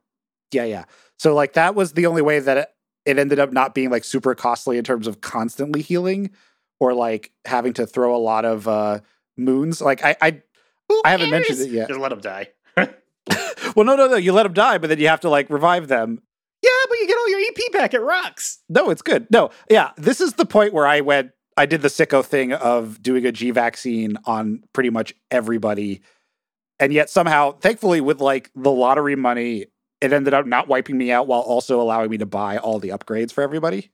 yeah. Yeah. So like that was the only way that it, it ended up not being like super costly in terms of constantly healing or like having to throw a lot of uh moons. Like I I I haven't mentioned it yet. Just let them die. well no no no you let them die but then you have to like revive them. Yeah, but you get all your EP back. It rocks. No, it's good. No, yeah, this is the point where I went. I did the sicko thing of doing a G vaccine on pretty much everybody, and yet somehow, thankfully, with like the lottery money, it ended up not wiping me out while also allowing me to buy all the upgrades for everybody.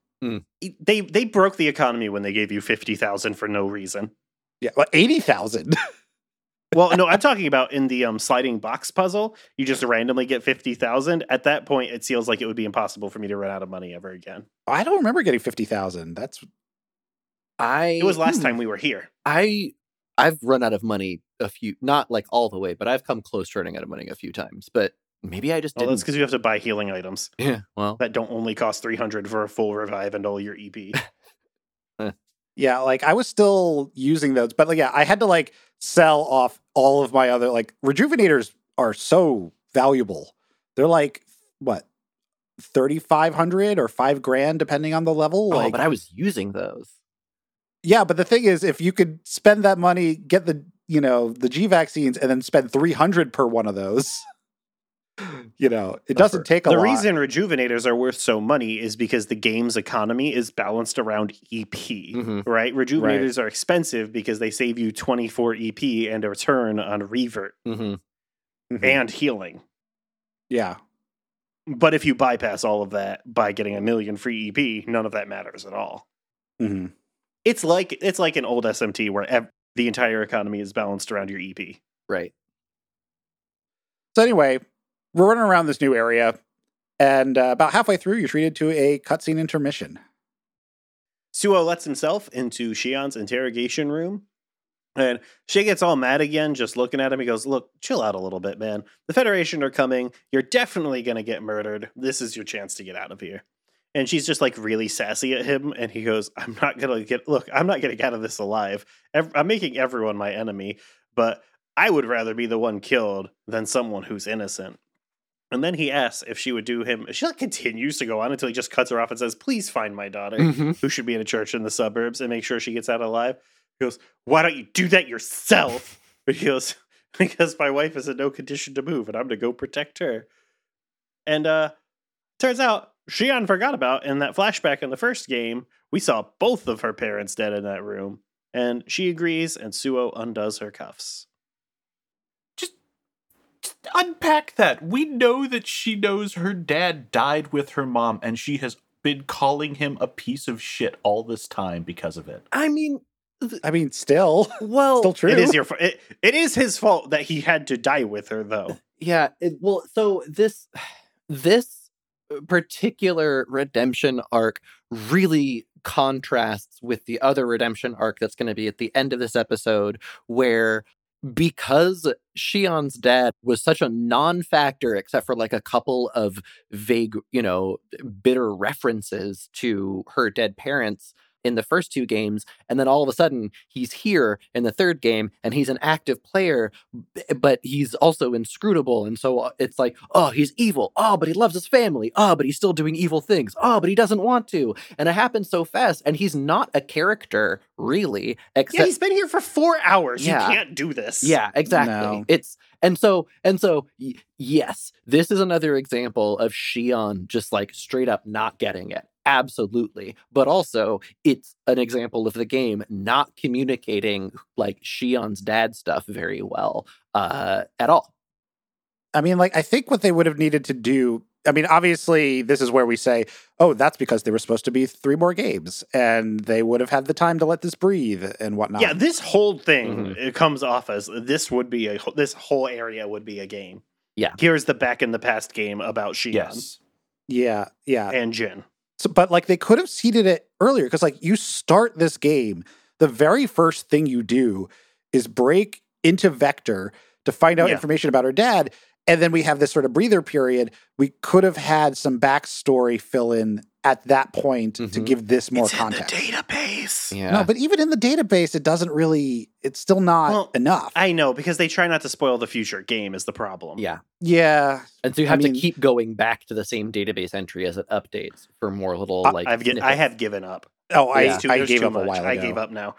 They they broke the economy when they gave you fifty thousand for no reason. Yeah, well, eighty thousand. Well, no, I'm talking about in the um, sliding box puzzle. You just randomly get fifty thousand. At that point, it feels like it would be impossible for me to run out of money ever again. I don't remember getting fifty thousand. That's I It was last Hmm. time we were here. I I've run out of money a few not like all the way, but I've come close to running out of money a few times. But maybe I just Well, didn't that's because you have to buy healing items Yeah, well, that don't only cost three hundred for a full revive and all your EP. yeah. Like I was still using those, but like yeah, I had to like sell off all of my other like rejuvenators are so valuable. They're like what thirty five hundred or five grand depending on the level. oh, Like but I was using those. Yeah, but the thing is, if you could spend that money, get the you know the G vaccines, and then spend three hundred per one of those, you know, it doesn't Suffer. take a lot of the lot. reason rejuvenators are worth so money is because the game's economy is balanced around EP. Mhm. Right? Rejuvenators are expensive because they save you 24 EP and a return on revert hmm Mhm. and healing. yeah, But if you bypass all of that by getting a million free EP, none of that matters at all. Mhm. It's like it's like an old SMT where ev- the entire economy is balanced around your EP. Right. So anyway, we're running around this new area, and uh, about halfway through, you're treated to a cutscene intermission. Suo lets himself into Shion's interrogation room. And she gets all mad again, just looking at him. He goes, Look, chill out a little bit, man. The Federation are coming. You're definitely going to get murdered. This is your chance to get out of here. And she's just like really sassy at him. And he goes, I'm not to get, look, I'm not getting out of this alive. I'm making everyone my enemy, but I would rather be the one killed than someone who's innocent. And then he asks if she would do him. She like continues to go on until he just cuts her off and says, Please find my daughter Mhm. who should be in a church in the suburbs and make sure she gets out alive. He goes, Why don't you do that yourself? He goes, Because my wife is in no condition to move and I'm gonna go protect her. And uh turns out Shion forgot about in that flashback in the first game, we saw both of her parents dead in that room. And she agrees, and Suo undoes her cuffs. Just, just unpack that. We know that she knows her dad died with her mom, and she has been calling him a piece of shit all this time because of it. I mean, I mean, still, well, still true. It is your. fa- It, it is his fault that he had to die with her, though. Yeah, it, well, so this this particular redemption arc really contrasts with the other redemption arc that's going to be at the end of this episode where because Shion's dad was such a non-factor except for like a couple of vague, you know, bitter references to her dead parents in the first two games and then all of a sudden he's here in the third game and he's an active player but he's also inscrutable and so uh, it's like oh he's evil oh but he loves his family oh but he's still doing evil things oh but he doesn't want to and it happens so fast and he's not a character really except Yeah, he's been here for four hours. Yeah. You can't do this. yeah, exactly. No. It's and so and so y- yes, this is another example of Shion just like straight up not getting it. Absolutely. But also it's an example of the game not communicating like Shion's dad stuff very well uh at all. I mean, like, I think what they would have needed to do. I mean, obviously, this is where we say, oh, that's because there were supposed to be three more games and they would have had the time to let this breathe and whatnot. Yeah, this whole thing Mhm. it comes off as this would be a this whole area would be a game. Yeah. Here's the back in the past game about Shion Yes. Yeah. Yeah. and Jin. So, but like they could have seeded it earlier because like you start this game, the very first thing you do is break into Vector to find out Yeah. information about her dad. And then we have this sort of breather period. We could have had some backstory fill in at that point to Mhm. give this more it's context. in the database. Yeah. No, but even in the database, it doesn't really, it's still not Well, enough. I know because they try not to spoil the future game is the problem. yeah. yeah. And so you I have mean- to keep going back to the same database entry as it updates for more little I- like I've gi- I have given up. Oh, I, There's too- I there's gave too up a much. while ago. I gave up now.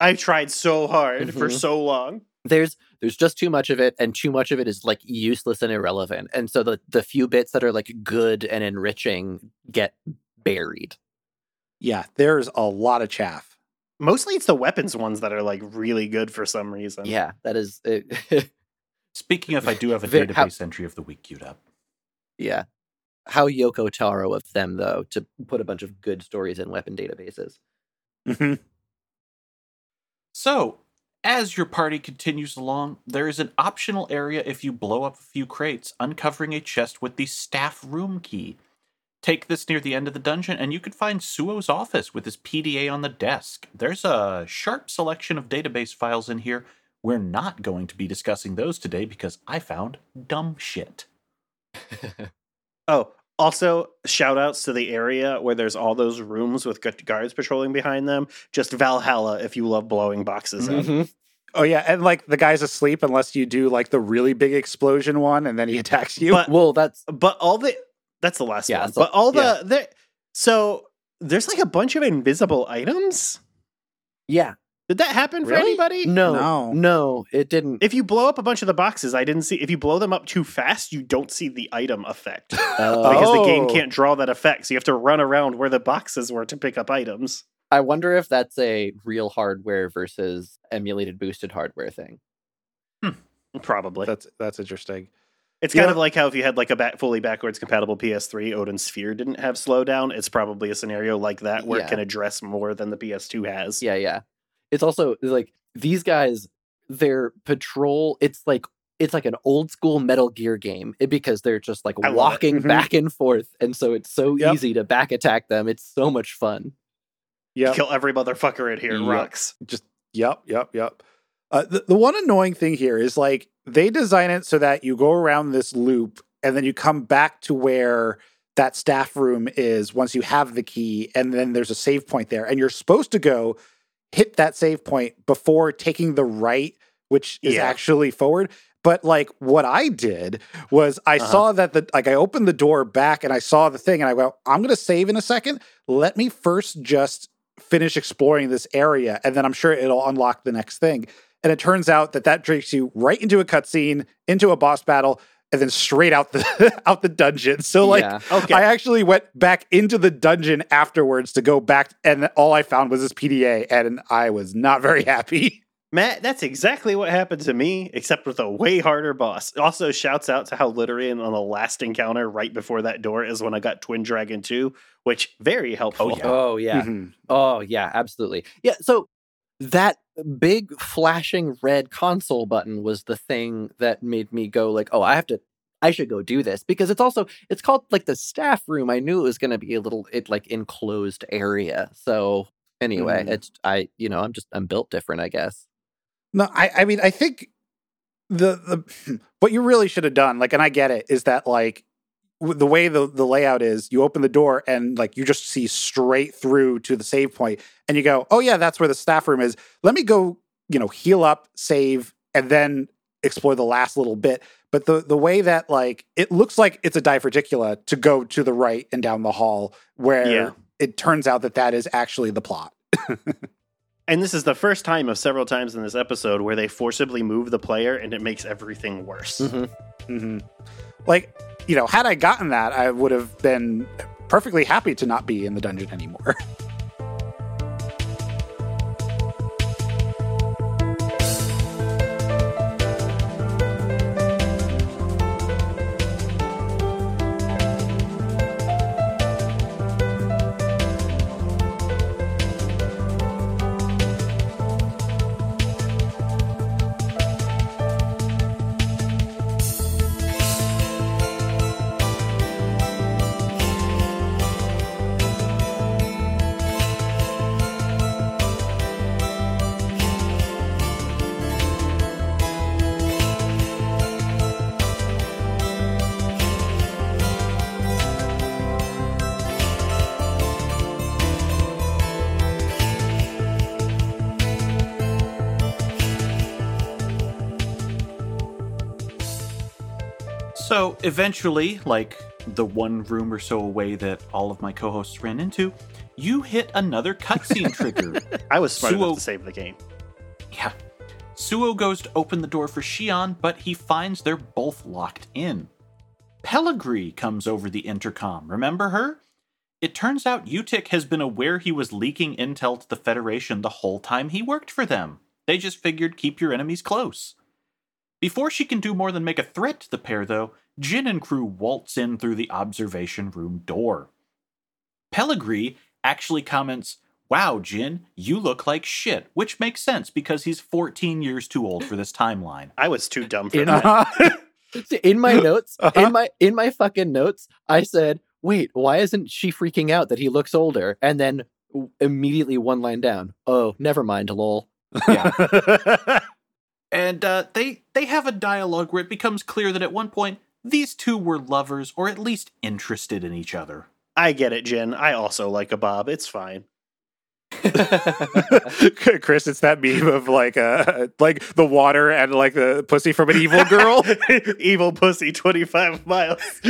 I've tried so hard for Mhm. so long. there's there's just too much of it and too much of it is like useless and irrelevant and so the the few bits that are like good and enriching get buried Yeah, there's a lot of chaff. Mostly it's the weapons ones that are like really good for some reason. yeah that is Speaking of, I do have a Ve- how- database entry of the week queued up. yeah how yoko taro of them though to put a bunch of good stories in weapon databases Mhm. So, as your party continues along, there is an optional area if you blow up a few crates, uncovering a chest with the staff room key. Take this near the end of the dungeon, and you could find Suo's office with his PDA on the desk. There's a sharp selection of database files in here. We're not going to be discussing those today because I found dumb shit. Oh, also shout outs to the area where there's all those rooms with guards patrolling behind them. Just Valhalla if you love blowing boxes up. Mhm. Oh yeah, and like the guy's asleep unless you do like the really big explosion one, and then he attacks you. But well that's but all the that's the last Yeah, one. that's but all yeah. the, the so there's like a bunch of invisible items. yeah Did that happen for anybody? no No. no it didn't If you blow up a bunch of the boxes, I didn't see. If you blow them up too fast, you don't see the item effect uh, because the game Oh. can't draw that effect. So you have to run around where the boxes were to pick up items. i wonder if that's a real hardware versus emulated boosted hardware thing Probably. that's that's interesting. It's kind know- of like how if you had like a back, fully backwards compatible PS3, Odin Sphere didn't have slowdown. It's probably a scenario like that where Yeah. it can address more than the PS2 has. Yeah, yeah. It's also like these guys, their patrol. It's like it's like an old school Metal Gear game because they're just like I love it. walking Mhm. back and forth, and so it's so Yep. easy to back attack them. It's so much fun. Yeah, Kill every motherfucker in here. Yep. rocks. just yep, yep, yep. Uh, the, the one annoying thing here is like they design it so that you go around this loop and then you come back to where that staff room is once you have the key, and then there's a save point there, and you're supposed to go hit that save point before taking the right, which is Yeah. actually forward. But like what I did was I Uh-huh. saw that the like I opened the door back and I saw the thing and I went, I'm gonna save in a second. Let me first just finish exploring this area and then I'm sure it'll unlock the next thing. And it turns out that that takes you right into a cutscene, into a boss battle, and then straight out the out the dungeon. So like yeah. Okay. I actually went back into the dungeon afterwards to go back, and all I found was this PDA, and I was not very happy. Matt, that's exactly what happened to me, except with a way harder boss. Also, shouts out to how Literian on the last encounter right before that door is when I got Twin Dragon 2, which very helpful. Oh yeah. Oh yeah. Mhm. Oh yeah, absolutely. Yeah, so that big flashing red console button was the thing that made me go like, "Oh, I have to I should go do this." Because it's also it's called like the staff room. I knew it was going to be a little it like enclosed area. So anyway, Mhm. it's I, you know, I'm just I'm built different, I guess. No, I, I mean, I think the the what you really should have done, like, and I get it, is that like the way the the layout is, you open the door and like you just see straight through to the save point, and you go, oh yeah, that's where the staff room is. Let me go, you know, heal up, save, and then explore the last little bit. But the the way that like it looks like it's a diverticula to go to the right and down the hall, where Yeah. it turns out that that is actually the plot. And this is the first time of several times in this episode where they forcibly move the player and it makes everything worse. Mhm. hmm Like, you know, had I gotten that, I would have been perfectly happy to not be in the dungeon anymore. eventually, like the one room or so away that all of my co hosts ran into, you hit another cutscene trigger. I was smart enough to save the game. Yeah. Suo goes to open the door for Shion, but he finds they're both locked in. Pellegrini comes over the intercom. Remember her? It turns out U-TIC has been aware he was leaking intel to the Federation the whole time he worked for them. They just figured keep your enemies close. Before she can do more than make a threat to the pair, though, Jin and crew waltz in through the observation room door. Pellegrini actually comments, Wow, Jin, you look like shit, which makes sense because he's 14 years too old for this timeline. I was too dumb for In that. In my notes, Uh-huh. in my in my fucking notes, I said, "Wait, why isn't she freaking out that he looks older?" And then immediately one line down. Oh, never mind, lol. Yeah. And uh, they they have a dialogue where it becomes clear that at one point these two were lovers or at least interested in each other. I get it, Jen. I also like a Bob. It's fine. Chris, it's that meme of like uh like the water and like the pussy from an evil girl. Evil pussy, 25 miles.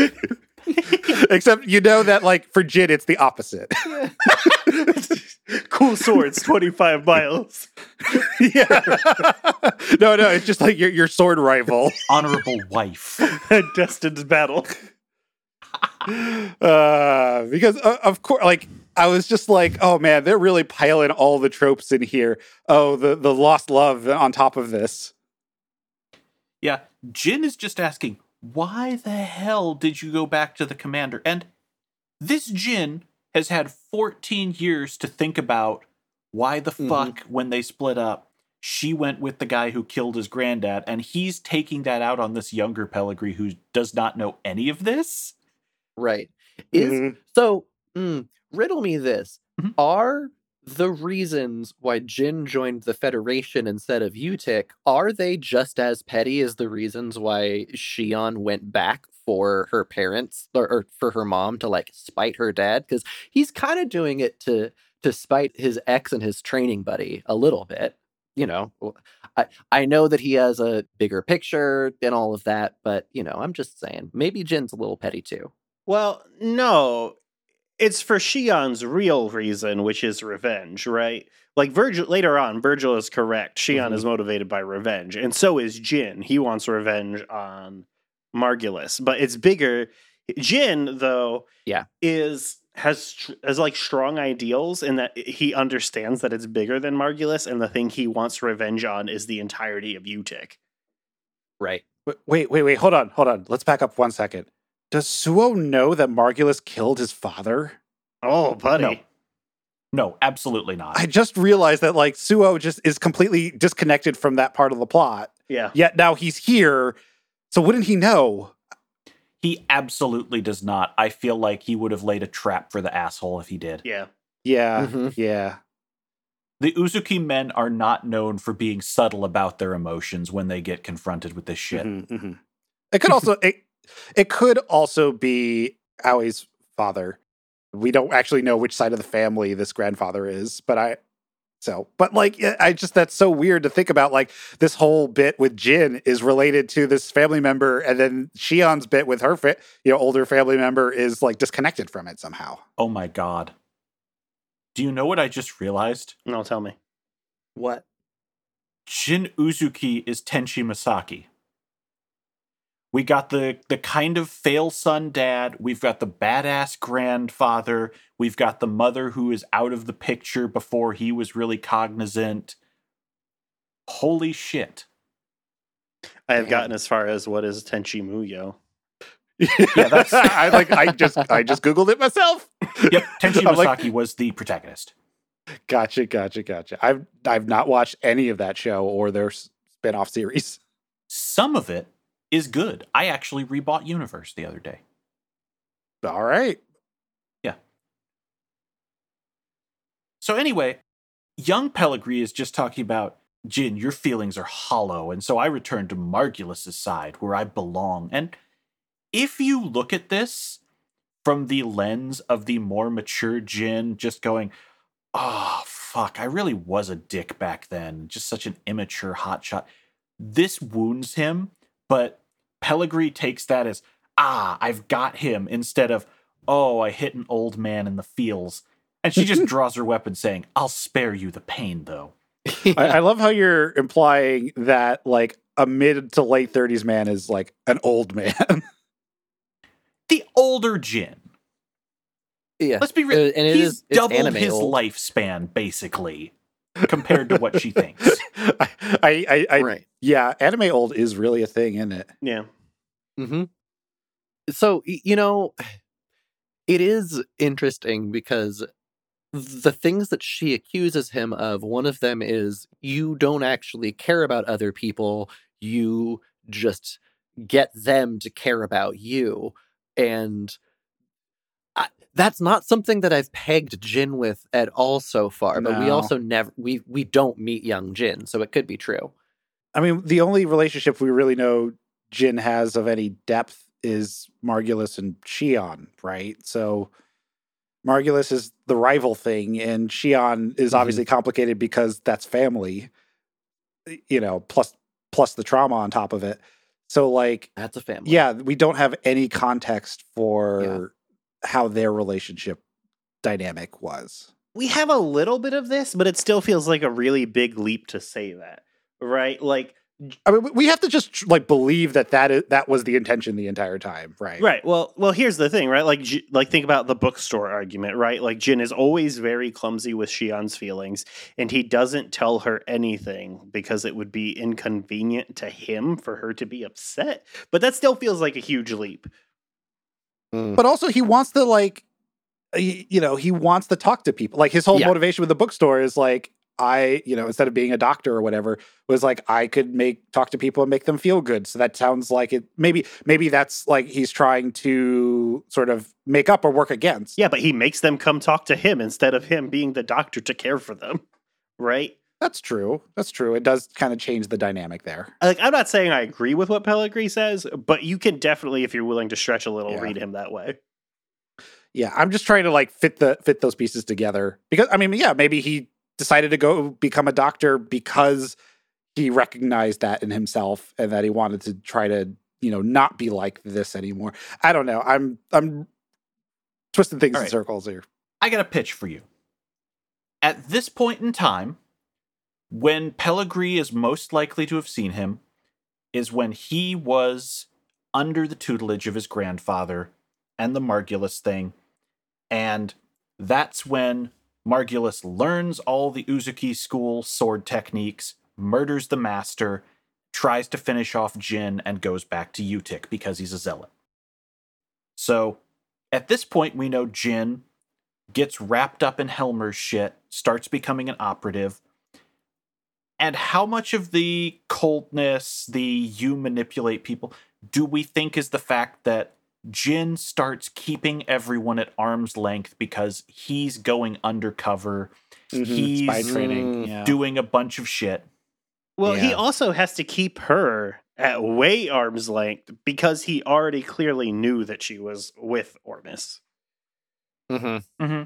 Except you know that like for Jin it's the opposite. cool swords, 25 miles. yeah. no, no, it's just like your your sword rival. Honorable wife. Destined battle. uh because uh, of course like i was just like oh man they're really piling all the tropes in here oh the the lost love on top of this Yeah, Jin is just asking, why the hell did you go back to the commander? And this Jin has had 14 years to think about why the Mhm. fuck, when they split up, she went with the guy who killed his granddad, and he's taking that out on this younger Pellegrini who does not know any of this. right. Is Mhm. so. mm, riddle me this: Mhm. Are the reasons why Jin joined the Federation instead of U-TIC are they just as petty as the reasons why Shion went back for her parents or, or for her mom to like spite her dad? Because he's kind of doing it to to spite his ex and his training buddy a little bit. You know, I I know that he has a bigger picture and all of that, but you know, I'm just saying maybe Jin's a little petty too. Well, no. It's for Shion's real reason, which is revenge, right? Like Virgil later on, Virgil is correct. Shion Mhm. is motivated by revenge, and so is Jin. He wants revenge on Margulis, but it's bigger. Jin though, Yeah. is has has like strong ideals in that he understands that it's bigger than Margulis, and the thing he wants revenge on is the entirety of U-TIC. Right. Wait, Wait, wait, wait. Hold on, hold on. Let's back up one second. Does Suo know that Margulis killed his father? Oh, buddy. No. No, absolutely not. I just realized that like Suo just is completely disconnected from that part of the plot. Yeah. Yet now he's here. So wouldn't he know? he absolutely does not. I feel like he would have laid a trap for the asshole if he did. Yeah. Yeah, Mhm. yeah. The Uzuki men are not known for being subtle about their emotions when they get confronted with this shit. Mhm, mhm. It could also it, it could also be Aoi's father. We don't actually know which side of the family this grandfather is, but I so but like I just that's so weird to think about like this whole bit with Jin is related to this family member and then Shion's bit with her fa- you know older family member is like disconnected from it somehow. Oh my god. Do you know what I just realized? No, tell me. What? Jin Uzuki is Tenchi Masaki. We got the the kind of fail son dad, we've got the badass grandfather, we've got the mother who is out of the picture before he was really cognizant. Holy shit. I have Damn. gotten as far as what is Tenchi Muyo. yeah, that's I like I just I just googled it myself. Yep, Tenchi I'm like- was the protagonist. Gotcha, gotcha, gotcha. I've I've not watched any of that show or their s- spin-off series. Some of it is good. I actually rebought Universe the other day. All right. Yeah. So anyway, young Pellegrini is just talking about Jin, your feelings are hollow, and so I return to Margulis's side where I belong. And if you look at this from the lens of the more mature Jin, just going, "Oh fuck, I really was a dick back then, just such an immature hotshot." This wounds him, but Pellegrini takes that as, "Ah, I've got him," instead of, "Oh, I hit an old man in the feels." And she just draws her weapon, saying, I'll spare you the pain, though. I, I love how you're implying that like a mid to late 30s man is like an old man. The older Jin. yeah. Let's be real. Uh, and it he's is- it's doubled his old. lifespan, basically, compared to what she thinks. I, I, I, I right. yeah, anime old is really a thing, isn't it? Yeah. hmm So you know, it is interesting because the things that she accuses him of, one of them is you don't actually care about other people. You just get them to care about you, and I, that's not something that I've pegged Jin with at all so far. But we also never we we don't meet young Jin, so it could be true. I mean, the only relationship we really know Jin has of any depth is Margulis and Shion, right? So Margulis is the rival thing, and Shion is Mhm. obviously complicated because that's family, you know, plus plus the trauma on top of it. So like That's a family. yeah, we don't have any context for how their relationship dynamic was. We have a little bit of this, but it still feels like a really big leap to say that. Right? Like I mean, we- have to just like believe that that is, that was the intention the entire time, right? Right. Well, well, here's the thing, right? Like, like think about the bookstore argument, right? Like, Jin is always very clumsy with Shion's feelings, and he doesn't tell her anything because it would be inconvenient to him for her to be upset. But that still feels like a huge leap. Mm. But also, he wants to like, you know, he wants to talk to people. Like his whole Yeah. motivation with the bookstore is like, I, you know, instead of being a doctor or whatever, was like I could make talk to people and make them feel good. So that sounds like it. Maybe, maybe that's like he's trying to sort of make up or work against. Yeah, but he makes them come talk to him instead of him being the doctor to care for them, right? That's true. That's true. It does kind of change the dynamic there. Like, I'm not saying I agree with what Pellegrini says, but you can definitely, if you're willing to stretch a little, Yeah. read him that way. Yeah, I'm just trying to like fit the fit those pieces together because I mean, yeah, maybe he decided to go become a doctor because he recognized that in himself and that he wanted to try to, you know, not be like this anymore. I don't know. I'm I'm twisting things All in circles here. I got a pitch for you. At this point in time, when Pellegrini is most likely to have seen him, is when he was under the tutelage of his grandfather and the Margulis thing. And that's when Margulis learns all the Uzuki school sword techniques, murders the master, tries to finish off Jin, and goes back to U-TIC because he's a zealot. So at this point, we know Jin gets wrapped up in Helmer's shit, starts becoming an operative. And how much of the coldness, the you manipulate people, do we think is the fact that Jin starts keeping everyone at arm's length because he's going undercover, Mhm, he's Spy training. Mm, Yeah. doing a bunch of shit? Well, he also has to keep her at way arm's length because he already clearly knew that she was with Ormus. hmm hmm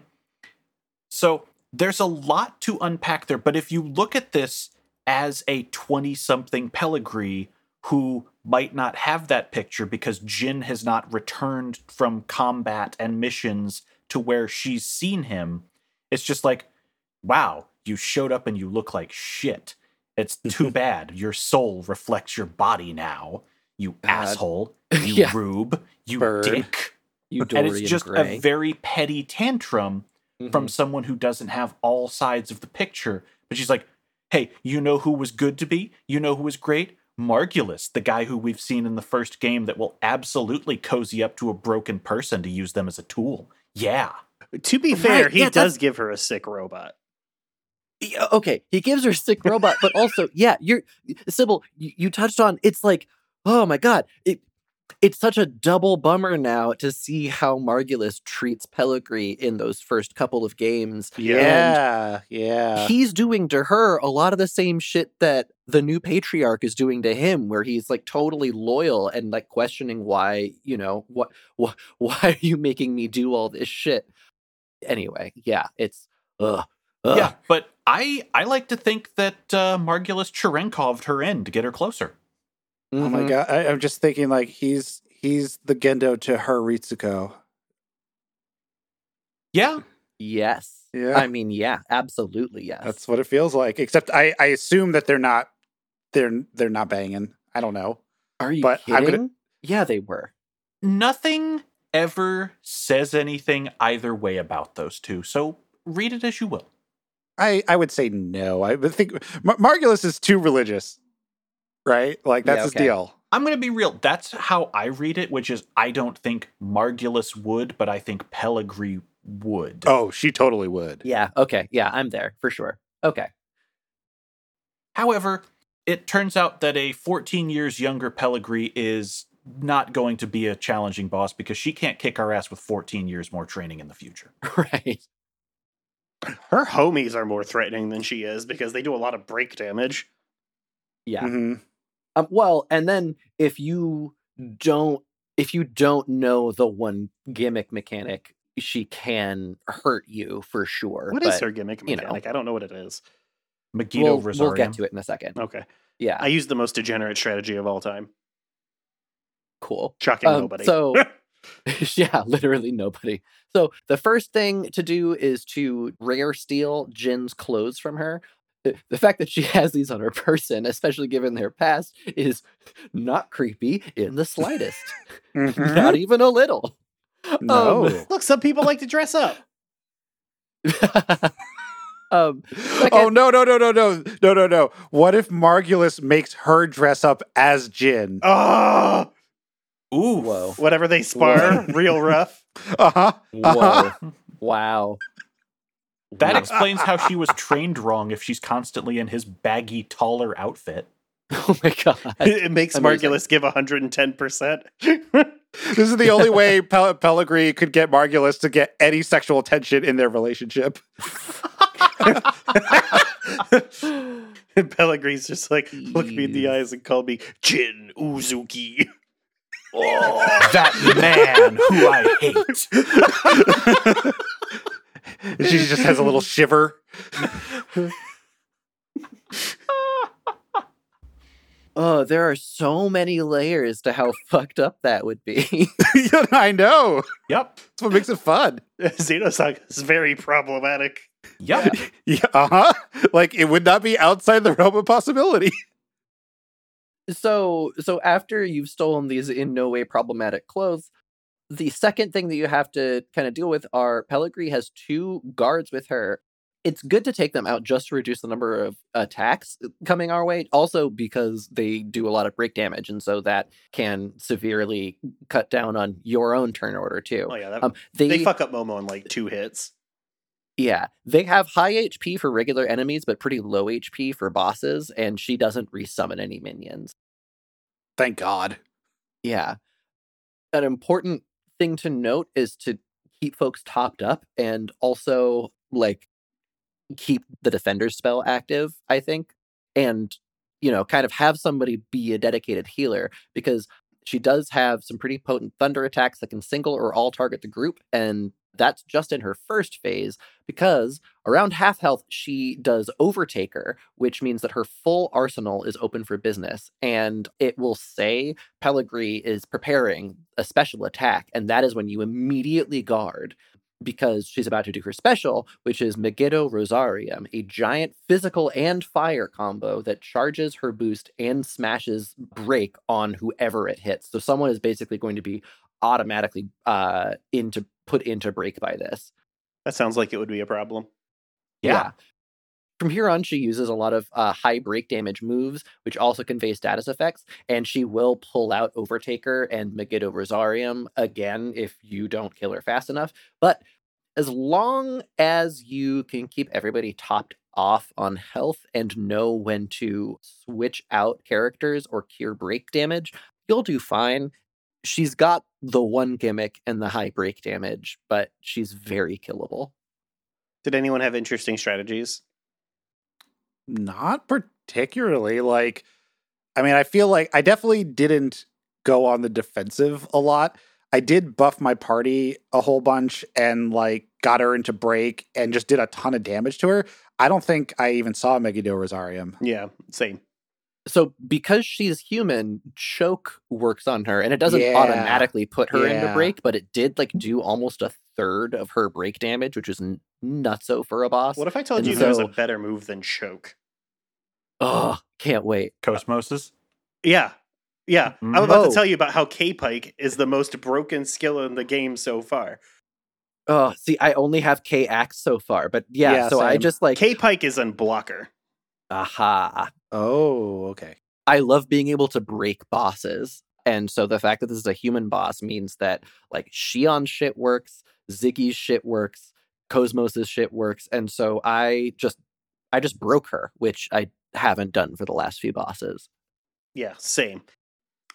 So there's a lot to unpack there, but if you look at this as a 20 something Pellegrini who might not have that picture because Jin has not returned from combat and missions to where she's seen him, it's just like, wow, you showed up and you look like shit. It's too bad. Your soul reflects your body now. You God. asshole. You Yeah. rube. You Bird. dick You and it's just Gray. a very petty tantrum from Mhm. someone who doesn't have all sides of the picture. But she's like, hey, you know who was good to be? You know who was great? Margulis, the guy who we've seen in the first game that will absolutely cozy up to a broken person to use them as a tool. Yeah. To be fair, Right, he yeah, does that's- give her a sick robot. Yeah, okay he gives her sick robot but also yeah you're sybil you, you touched on it's like oh my god it it's such a double bummer now to see how margulis treats pellegrini in those first couple of games Yeah, yeah. he's doing to her a lot of the same shit that the new patriarch is doing to him where he's like totally loyal and like questioning why you know what wh- why are you making me do all this shit anyway yeah it's ugh, ugh. Yeah. But I I like to think that uh, Margulis Cherenkov'd her in to get her closer. Oh my god! I, I'm just thinking like he's he's the Gendo to her Ritsuko. Yeah. Yes. Yeah, I mean, yeah, absolutely, yes. that's what it feels like. Except I I assume that they're not they're they're not banging. I don't know. Are you but I'm gonna- Yeah, they were. Nothing ever says anything either way about those two. So read it as you will. I I would say no. I would think Mar- Margulis is too religious, right? Like that's Yeah, his deal. I'm going to be real. That's how I read it, which is I don't think Margulis would, but I think Pellegrini would. Oh, she totally would. Yeah, okay. Yeah, I'm there for sure. Okay. However, it turns out that a 14 years younger Pellegrini is not going to be a challenging boss because she can't kick our ass with 14 years more training in the future. right. Her homies are more threatening than she is because they do a lot of break damage. Yeah. hmm Um, well, and then if you don't if you don't know the one gimmick mechanic, she can hurt you for sure. What is but her gimmick you know. mechanic? I don't know what it is. Megiddo We'll, Rosarium. we'll get to it in a second. Okay. Yeah, I use the most degenerate strategy of all time. cool. Shocking Um, nobody. So, yeah, literally nobody. So the first thing to do is to rare steal Jin's clothes from her. The, the fact that she has these on her person, especially given their past, is not creepy in the slightest. Mhm. not even a little. No. Look, some people like to dress up. um, oh no no no no no no no no! What if Margulis makes her dress up as Jin? Oh, Ooh. whoa, whatever they spar, real rough. Uh huh. whoa, wow. That Wow. explains how she was trained wrong if she's constantly in his baggy, taller outfit. oh my god. It makes Amazing. Margulis give 110%. This is the only way Pel- Pellegrini could get Margulis to get any sexual attention in their relationship. and Pellegrini's just like, look me in the eyes and call me Jin Uzuki. Oh, that man who I hate. She just has a little shiver. Oh, there are so many layers to how fucked up that would be. I know. Yep. That's what makes it fun. Xenosaga is very problematic. Yep. Yeah, uh huh. Like it would not be outside the realm of possibility. so, so after you've stolen these in no way problematic clothes, The second thing that you have to kind of deal with are Pellegrini has two guards with her. It's good to take them out just to reduce the number of attacks coming our way. Also, because they do a lot of break damage, and so that can severely cut down on your own turn order too. Oh yeah, that, Um, they, they, fuck up Momo in like two hits. yeah, they have high HP for regular enemies, but pretty low HP for bosses, and she doesn't resummon any minions. Thank God. Yeah. An important thing to note is to keep folks topped up and also like keep the defender spell active, I think. And, you know, kind of have somebody be a dedicated healer because she does have some pretty potent thunder attacks that can single or all target the group. And that's just in her first phase because around half health, she does Overtaker, which means that her full arsenal is open for business. And it will say Pellegrini is preparing a special attack. And that is when you immediately guard because she's about to do her special, which is Megiddo Rosarium, a giant physical and fire combo that charges her boost and smashes break on whoever it hits. So someone is basically going to be automatically uh into put into break by this. That sounds like it would be a problem. Yeah. From here on, she uses a lot of uh, high break damage moves, which also convey status effects, and she will pull out Overtaker and Megiddo Rosarium again if you don't kill her fast enough. But as long as you can keep everybody topped off on health and know when to switch out characters or cure break damage, you'll do fine. She's got the one gimmick and the high break damage, but she's very killable. Did anyone have interesting strategies? Not particularly. Like, I mean, I feel like I definitely didn't go on the defensive a lot. I did buff my party a whole bunch and like got her into break and just did a ton of damage to her. I don't think I even saw Megiddo Rosarium. Yeah, same. So because she's human, choke works on her, and it doesn't Yeah. automatically put her into Yeah. break, but it did like do almost a third of her break damage, which is n- nutso for a boss. What if I told And you there was a better move than choke? Oh, can't wait! Cosmoses. Yeah. Yeah. Mhm. I'm about Oh. to tell you about how K Pike is the most broken skill in the game so far. Oh, see, I only have K axe so far, but yeah, Yeah, so I just like K Pike is unblocker. aha. Oh, okay. I love being able to break bosses. And so the fact that this is a human boss means that like Shion's shit works, Ziggy's shit works, KOS-MOS's shit works. And so I just I just broke her, which I haven't done for the last few bosses. Yeah, same.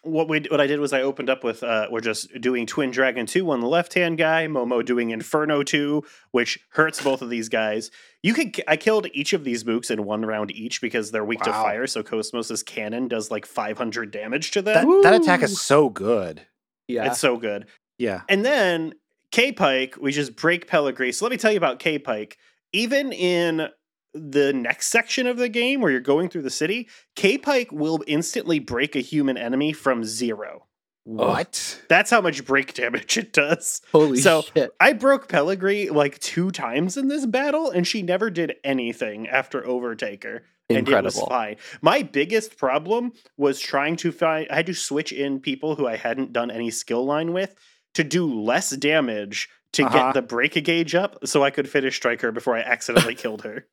What we what I did was I opened up with uh we're just doing Twin Dragon 2 on the left hand guy, Momo doing Inferno 2, which hurts both of these guys. You could I killed each of these mooks in one round each because they're weak to fire, so KOS-MOS's cannon does like 500 damage to them. that attack is so good. Yeah. It's so good. Yeah. And then K Pike, we just break Pellegrini. So let me tell you about K Pike. Even in the next section of the game where you're going through the city, K Pike will instantly break a human enemy from zero. What? That's how much break damage it does. Holy so- shit. I broke Pellegrini like two times in this battle, and she never did anything after Overtaker. And it was fine. My biggest problem was trying to find, I had to switch in people who I hadn't done any skill line with to do less damage to Uh-huh. get the break gauge up so I could finish Striker before I accidentally killed her.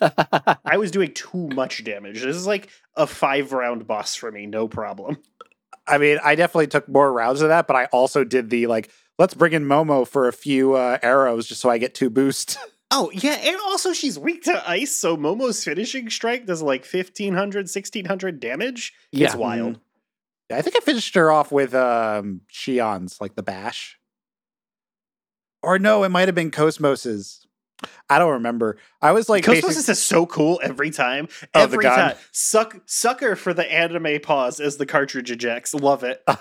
I was doing too much damage. This is like a five round boss for me, no problem. I mean, I definitely took more rounds of that, but I also did the like, let's bring in Momo for a few uh, arrows just so I get two boost. Oh, yeah, and also she's weak to ice, so Momo's finishing strike does like 1500, 1600 damage. It's Yeah. wild. I think I finished her off with um Shion's, like the bash. Or no, it might have been KOS-MOS's. I don't remember. I was like KOS-MOS basic- is so cool every time. Oh, the every gun. time. Suck sucker for the anime pause as the cartridge ejects. Love it.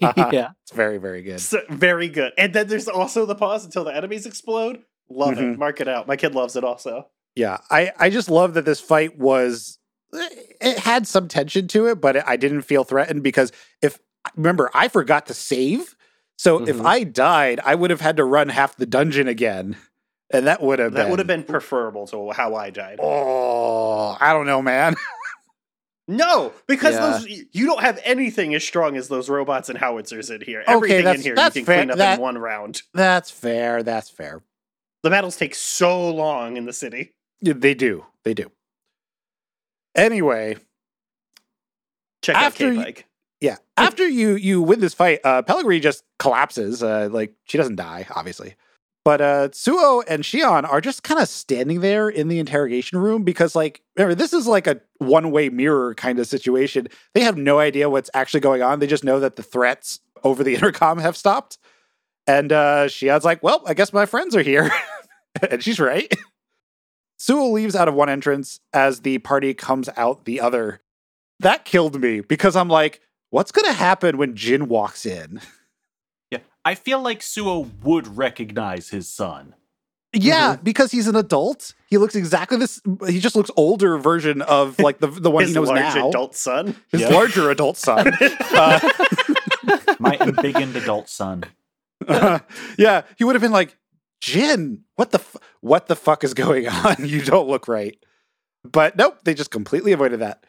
yeah. it's very, very good. So, very good. And then there's also the pause until the enemies explode. Love Mhm. it. Mark it out. My kid loves it also. Yeah, I I just love that this fight was it had some tension to it, but I didn't feel threatened because if remember I forgot to save, so if Mhm. I died, I would have had to run half the dungeon again, and that would have That been, would have been preferable to how I died. Oh, I don't know, man. No, because Yeah. those you don't have anything as strong as those robots and howitzers in here. Okay, Everything in here you can fair. clean up That- in one round. That's fair. That's fair. The battles take so long in the city. Yeah, They do. They do. Anyway, Check After out you- K-Pike. yeah. After you you win this fight, uh Pellegrini just collapses. Uh like she doesn't die, obviously. But uh Suo and Shion are just kind of standing there in the interrogation room because like remember this is like a one-way mirror kind of situation. They have no idea what's actually going on. They just know that the threats over the intercom have stopped. And uh Shion's like, "Well, I guess my friends are here." and she's right. Suo leaves out of one entrance as the party comes out the other. That killed me because I'm like, what's going to happen when Jin walks in? Yeah. I feel like Suo would recognize his son. Yeah, because he's an adult. He looks exactly this. He just looks older version of like the the one His he knows large now. adult son. His Yeah. larger adult son. Uh, My embiggened adult son. yeah, he would have been like, Jin, what the f- what the fuck is going on? You don't look right. But nope, they just completely avoided that.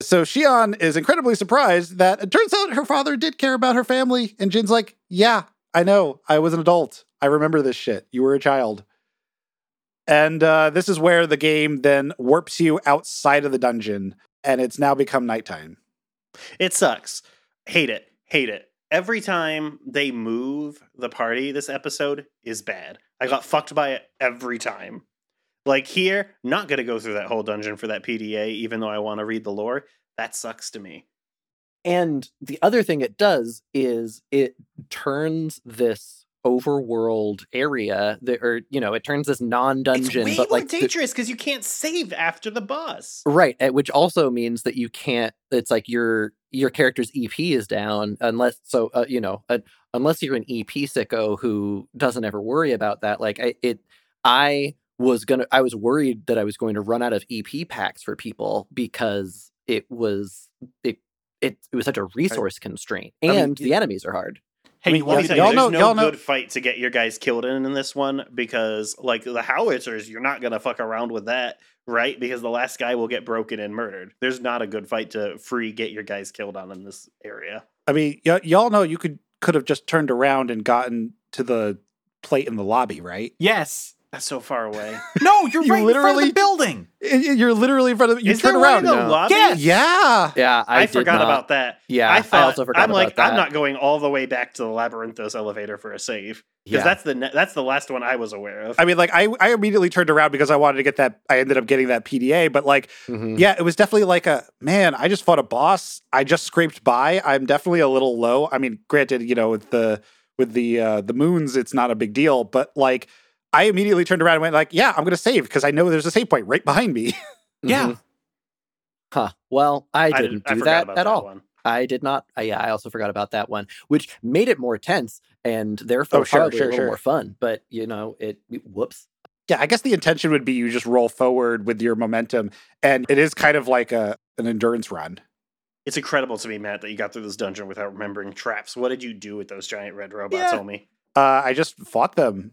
So Shion is incredibly surprised that it turns out her father did care about her family, and Jin's like, "Yeah, I know. I was an adult. I remember this shit. You were a child." And uh, this is where the game then warps you outside of the dungeon, and it's now become nighttime. It sucks. Hate it. Hate it. Every time they move the party, this episode is bad. I got fucked by it every time. Like here, not gonna go through that whole dungeon for that PDA, even though I want to read the lore. That sucks to me. And the other thing it does is it turns this overworld area that or you know, it turns this non-dungeon it's way but more like dangerous because you can't save after the boss. Right, which also means that you can't. It's like your your character's EP is down unless so uh, you know uh, unless you're an EP sicko who doesn't ever worry about that. Like I, it, I was gonna. I was worried that I was going to run out of EP packs for people because it was it it, it was such a resource constraint, I mean, and the enemies are hard. Hey, I mean, you want Let me me tell you, y'all there's know- no y'all know- good fight to get your guys killed in in this one because, like the howitzers, you're not gonna fuck around with that, right? Because the last guy will get broken and murdered. There's not a good fight to free get your guys killed on in this area. I mean, y- y'all know you could could have just turned around and gotten to the plate in the lobby, right? Yes. That's so far away. No, you're You right in front of literally- the building. I- I- You're literally in front of you. Is turn there one around. in the no. lobby? Yes! Yeah. Yeah, I, I, forgot not- about that. Yeah, I thought also forgot I'm like about that. I'm not going all the way back to the labyrinthos elevator for a save because Yeah. that's the ne- that's the last one I was aware of. I mean, like I, I immediately turned around because I wanted to get that. I ended up getting that PDA, but like, Mhm. yeah, it was definitely like a man. I just fought a boss. I just scraped by. I'm definitely a little low. I mean, granted, you know, with the with the uh, the moons, it's not a big deal, but like. I immediately turned around and went like, "Yeah, I'm going to save because I know there's a save point right behind me." Yeah. Mhm. Huh. Well, I I didn't I do forgot that at that all. one. I did not. I, yeah, I also forgot about that one, which made it more tense and therefore Oh, sure, probably sure, a little sure. more fun. But you know, it. Whoops. yeah, I guess the intention would be you just roll forward with your momentum, and it is kind of like a an endurance run. It's incredible to me, Matt, that you got through this dungeon without remembering traps. What did you do with those giant red robots, Yeah. Omi? Uh, I just fought them.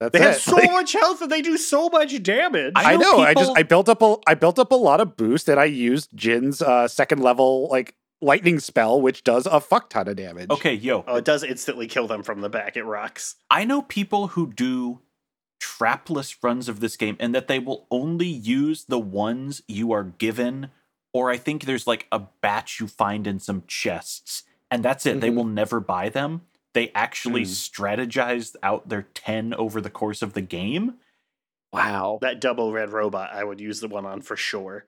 That's They it. have so Like- much health and they do so much damage. I I know know. I just I built up a I built up a lot of boost, and I used Jin's uh, second level like lightning spell, which does a fuck ton of damage. Okay, yo. oh, it does instantly kill them from the back. It rocks. I know people who do trapless runs of this game and that they will only use the ones you are given, or I think there's like a batch you find in some chests, and that's it. They Mhm. will never buy them. They actually Hmm. strategized out their 10 over the course of the game. Wow. That double red robot, I would use the one on for sure.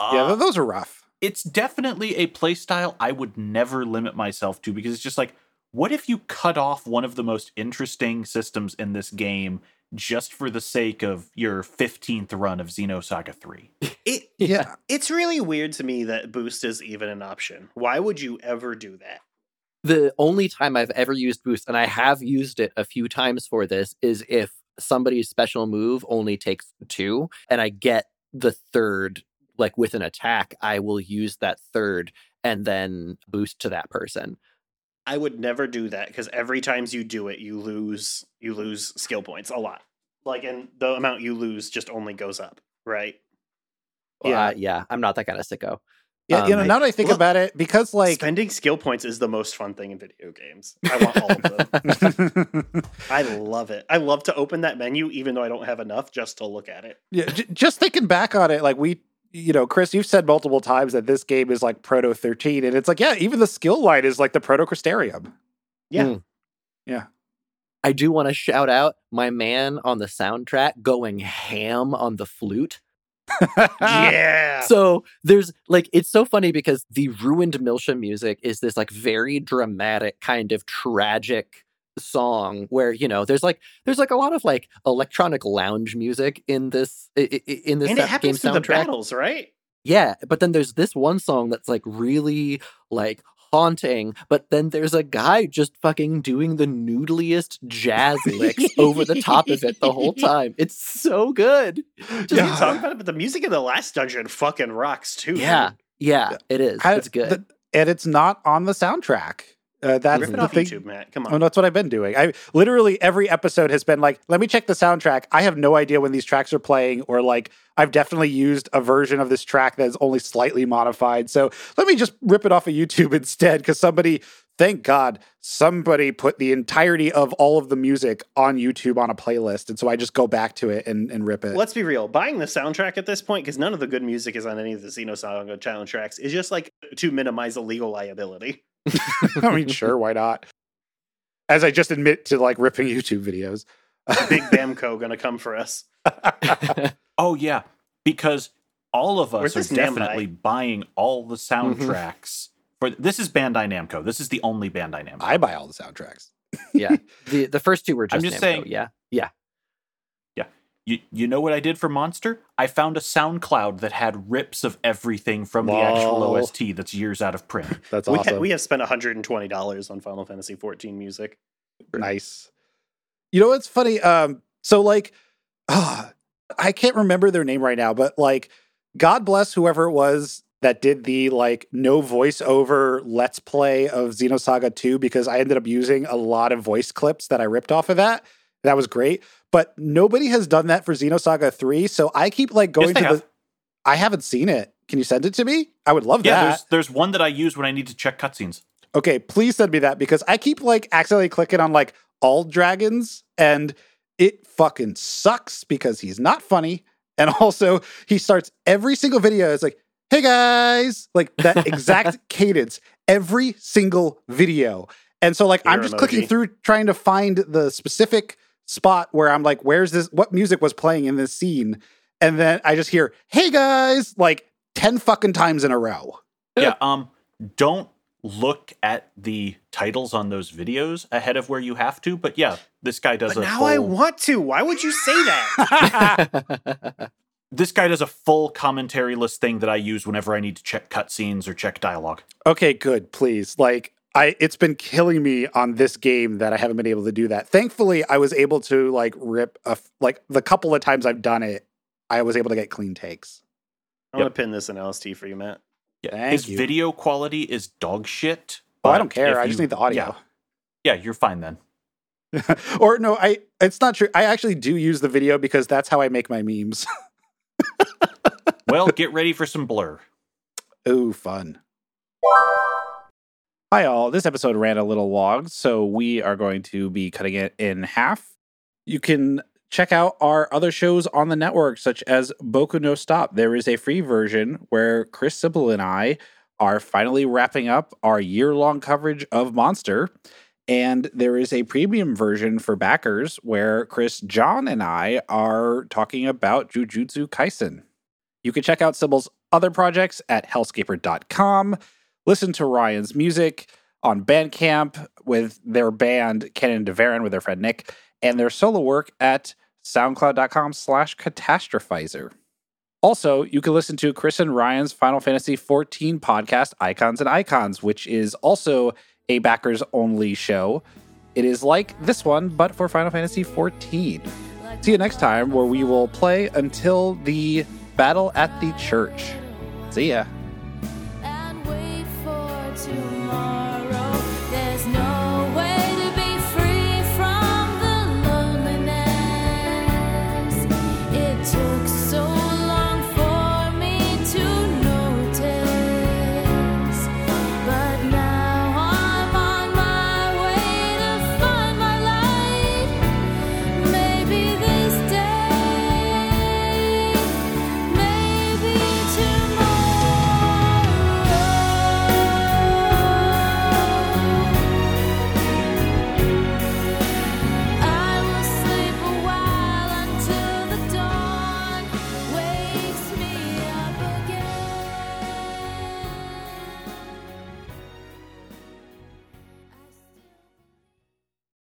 yeah, Uh, th- those are rough. it's definitely a playstyle I would never limit myself to because it's just like, what if you cut off one of the most interesting systems in this game just for the sake of your 15th run of Xenosaga 3? It Yeah. it's really weird to me that boost is even an option. Why would you ever do that? The only time I've ever used boost, and I have used it a few times for this, is if somebody's special move only takes two, and I get the third, like with an attack, I will use that third and then boost to that person. I would never do that because every times you do it, you lose you lose skill points a lot. Like, and the amount you lose just only goes up, right? Well, Yeah. uh, yeah, I'm not that kind of sicko. Yeah, you Um, know, now that I think Look, about it, because like Spending skill points is the most fun thing in video games. I want all of them. I love it. I love to open that menu, even though I don't have enough, just to look at it. yeah, j- just thinking back on it, like we, you know, Chris, you've said multiple times that this game is like Proto 13, and it's like, yeah, even the skill line is like the Proto Crystarium. Yeah. Mm. Yeah. I do want to shout out my man on the soundtrack going ham on the flute. Yeah. So there's like it's so funny because the ruined Miltia music is this like very dramatic kind of tragic song where you know there's like there's like a lot of like electronic lounge music in this in this and it sa- game happens through the soundtrack. battles, right? Yeah, but then there's this one song that's like really like haunting, but then there's a guy just fucking doing the noodliest jazz licks over the top of it the whole time. It's so good. Just Yeah. talk about it, but the music in the last dungeon fucking rocks too. Yeah. Yeah, it is. I- it's good. the- and it's not on the soundtrack. Uh, that's Rip it the off thing. YouTube, Matt. Come Oh, on. that's what I've been doing. I literally every episode has been like, let me check the soundtrack. I have no idea when these tracks are playing, or like I've definitely used a version of this track that is only slightly modified. So let me just rip it off of YouTube instead, because somebody, thank God, somebody put the entirety of all of the music on YouTube on a playlist, and so I just go back to it and, and rip it. Let's be real. Buying the soundtrack at this point, because none of the good music is on any of the Xenosaga challenge tracks, is just like to minimize a legal liability. I mean, sure, why not? As I just admit to like ripping YouTube videos. Big Bamco gonna come for us. Oh yeah, because all of Where's us are this Namco? definitely buying all the Mm-hmm. soundtracks. For this is Bandai Namco. This is the only Bandai Namco. I buy all the soundtracks. yeah. The the first two were just, I'm just Namco, saying- yeah. Yeah. You you know what I did for Monster? I found a SoundCloud that had rips of everything from the actual OST that's years out of print. That's We, awesome. ha- we have spent $120 on Final Fantasy 14 music. nice. You know what's funny? Um, so like, ah, I can't remember their name right now, but like, God bless whoever it was that did the like no voiceover let's play of Xenosaga 2 because I ended up using a lot of voice clips that I ripped off of that. That was great. But nobody has done that for Xenosaga 3. So I keep like going Yes, to have. the I haven't seen it. Can you send it to me? I would love Yeah, that. there's there's one that I use when I need to check cutscenes. Okay, please send me that because I keep like accidentally clicking on like all dragons and it fucking sucks because he's not funny. And also, he starts every single video as like, hey guys, like that exact cadence every single video. And so, like, I'm Ear just clicking through trying to find the specific spot where I'm like, where's this? What music was playing in this scene? And then I just hear, hey guys, like 10 fucking times in a row. Yeah, um don't look at the titles on those videos ahead of where you have to, but yeah, this guy does But a now full, I want to. Why would you say that? this guy does a full commentary list thing that I use whenever I need to check cutscenes or check dialogue. Okay, good. Please. Like I it's been killing me on this game that I haven't been able to do that. Thankfully, I was able to like rip a f- like the couple of times I've done it, I was able to get clean takes. I'm going to pin this in LST for you, Matt. Yeah, Thank his you. video quality is dog shit. Oh, I don't care. I just you- need the audio. Yeah, yeah, you're fine then. or no, I it's not true. I actually do use the video because that's how I make my memes. Well, get ready for some blur. Ooh, fun. Hi, all. This episode ran a little long, so we are going to be cutting it in half. You can check out our other shows on the network, such as Boku no Stop. There is a free version where Chris Sybil and I are finally wrapping up our year long coverage of Monster. And there is a premium version for backers where Chris, John, and I are talking about Jujutsu Kaisen. You can check out Sibyl's other projects at hellscaper.com. Listen to Ryan's music on Bandcamp with their band Canon DeVaron with their friend Nick, and their solo work at soundcloud.com slash catastrophizer. Also, you can listen to Chris and Ryan's Final Fantasy XIV podcast, Icons and Icons, which is also a backers only show. It is like this one, but for Final Fantasy XIV. See you next time, where we will play until the battle at the church. See ya.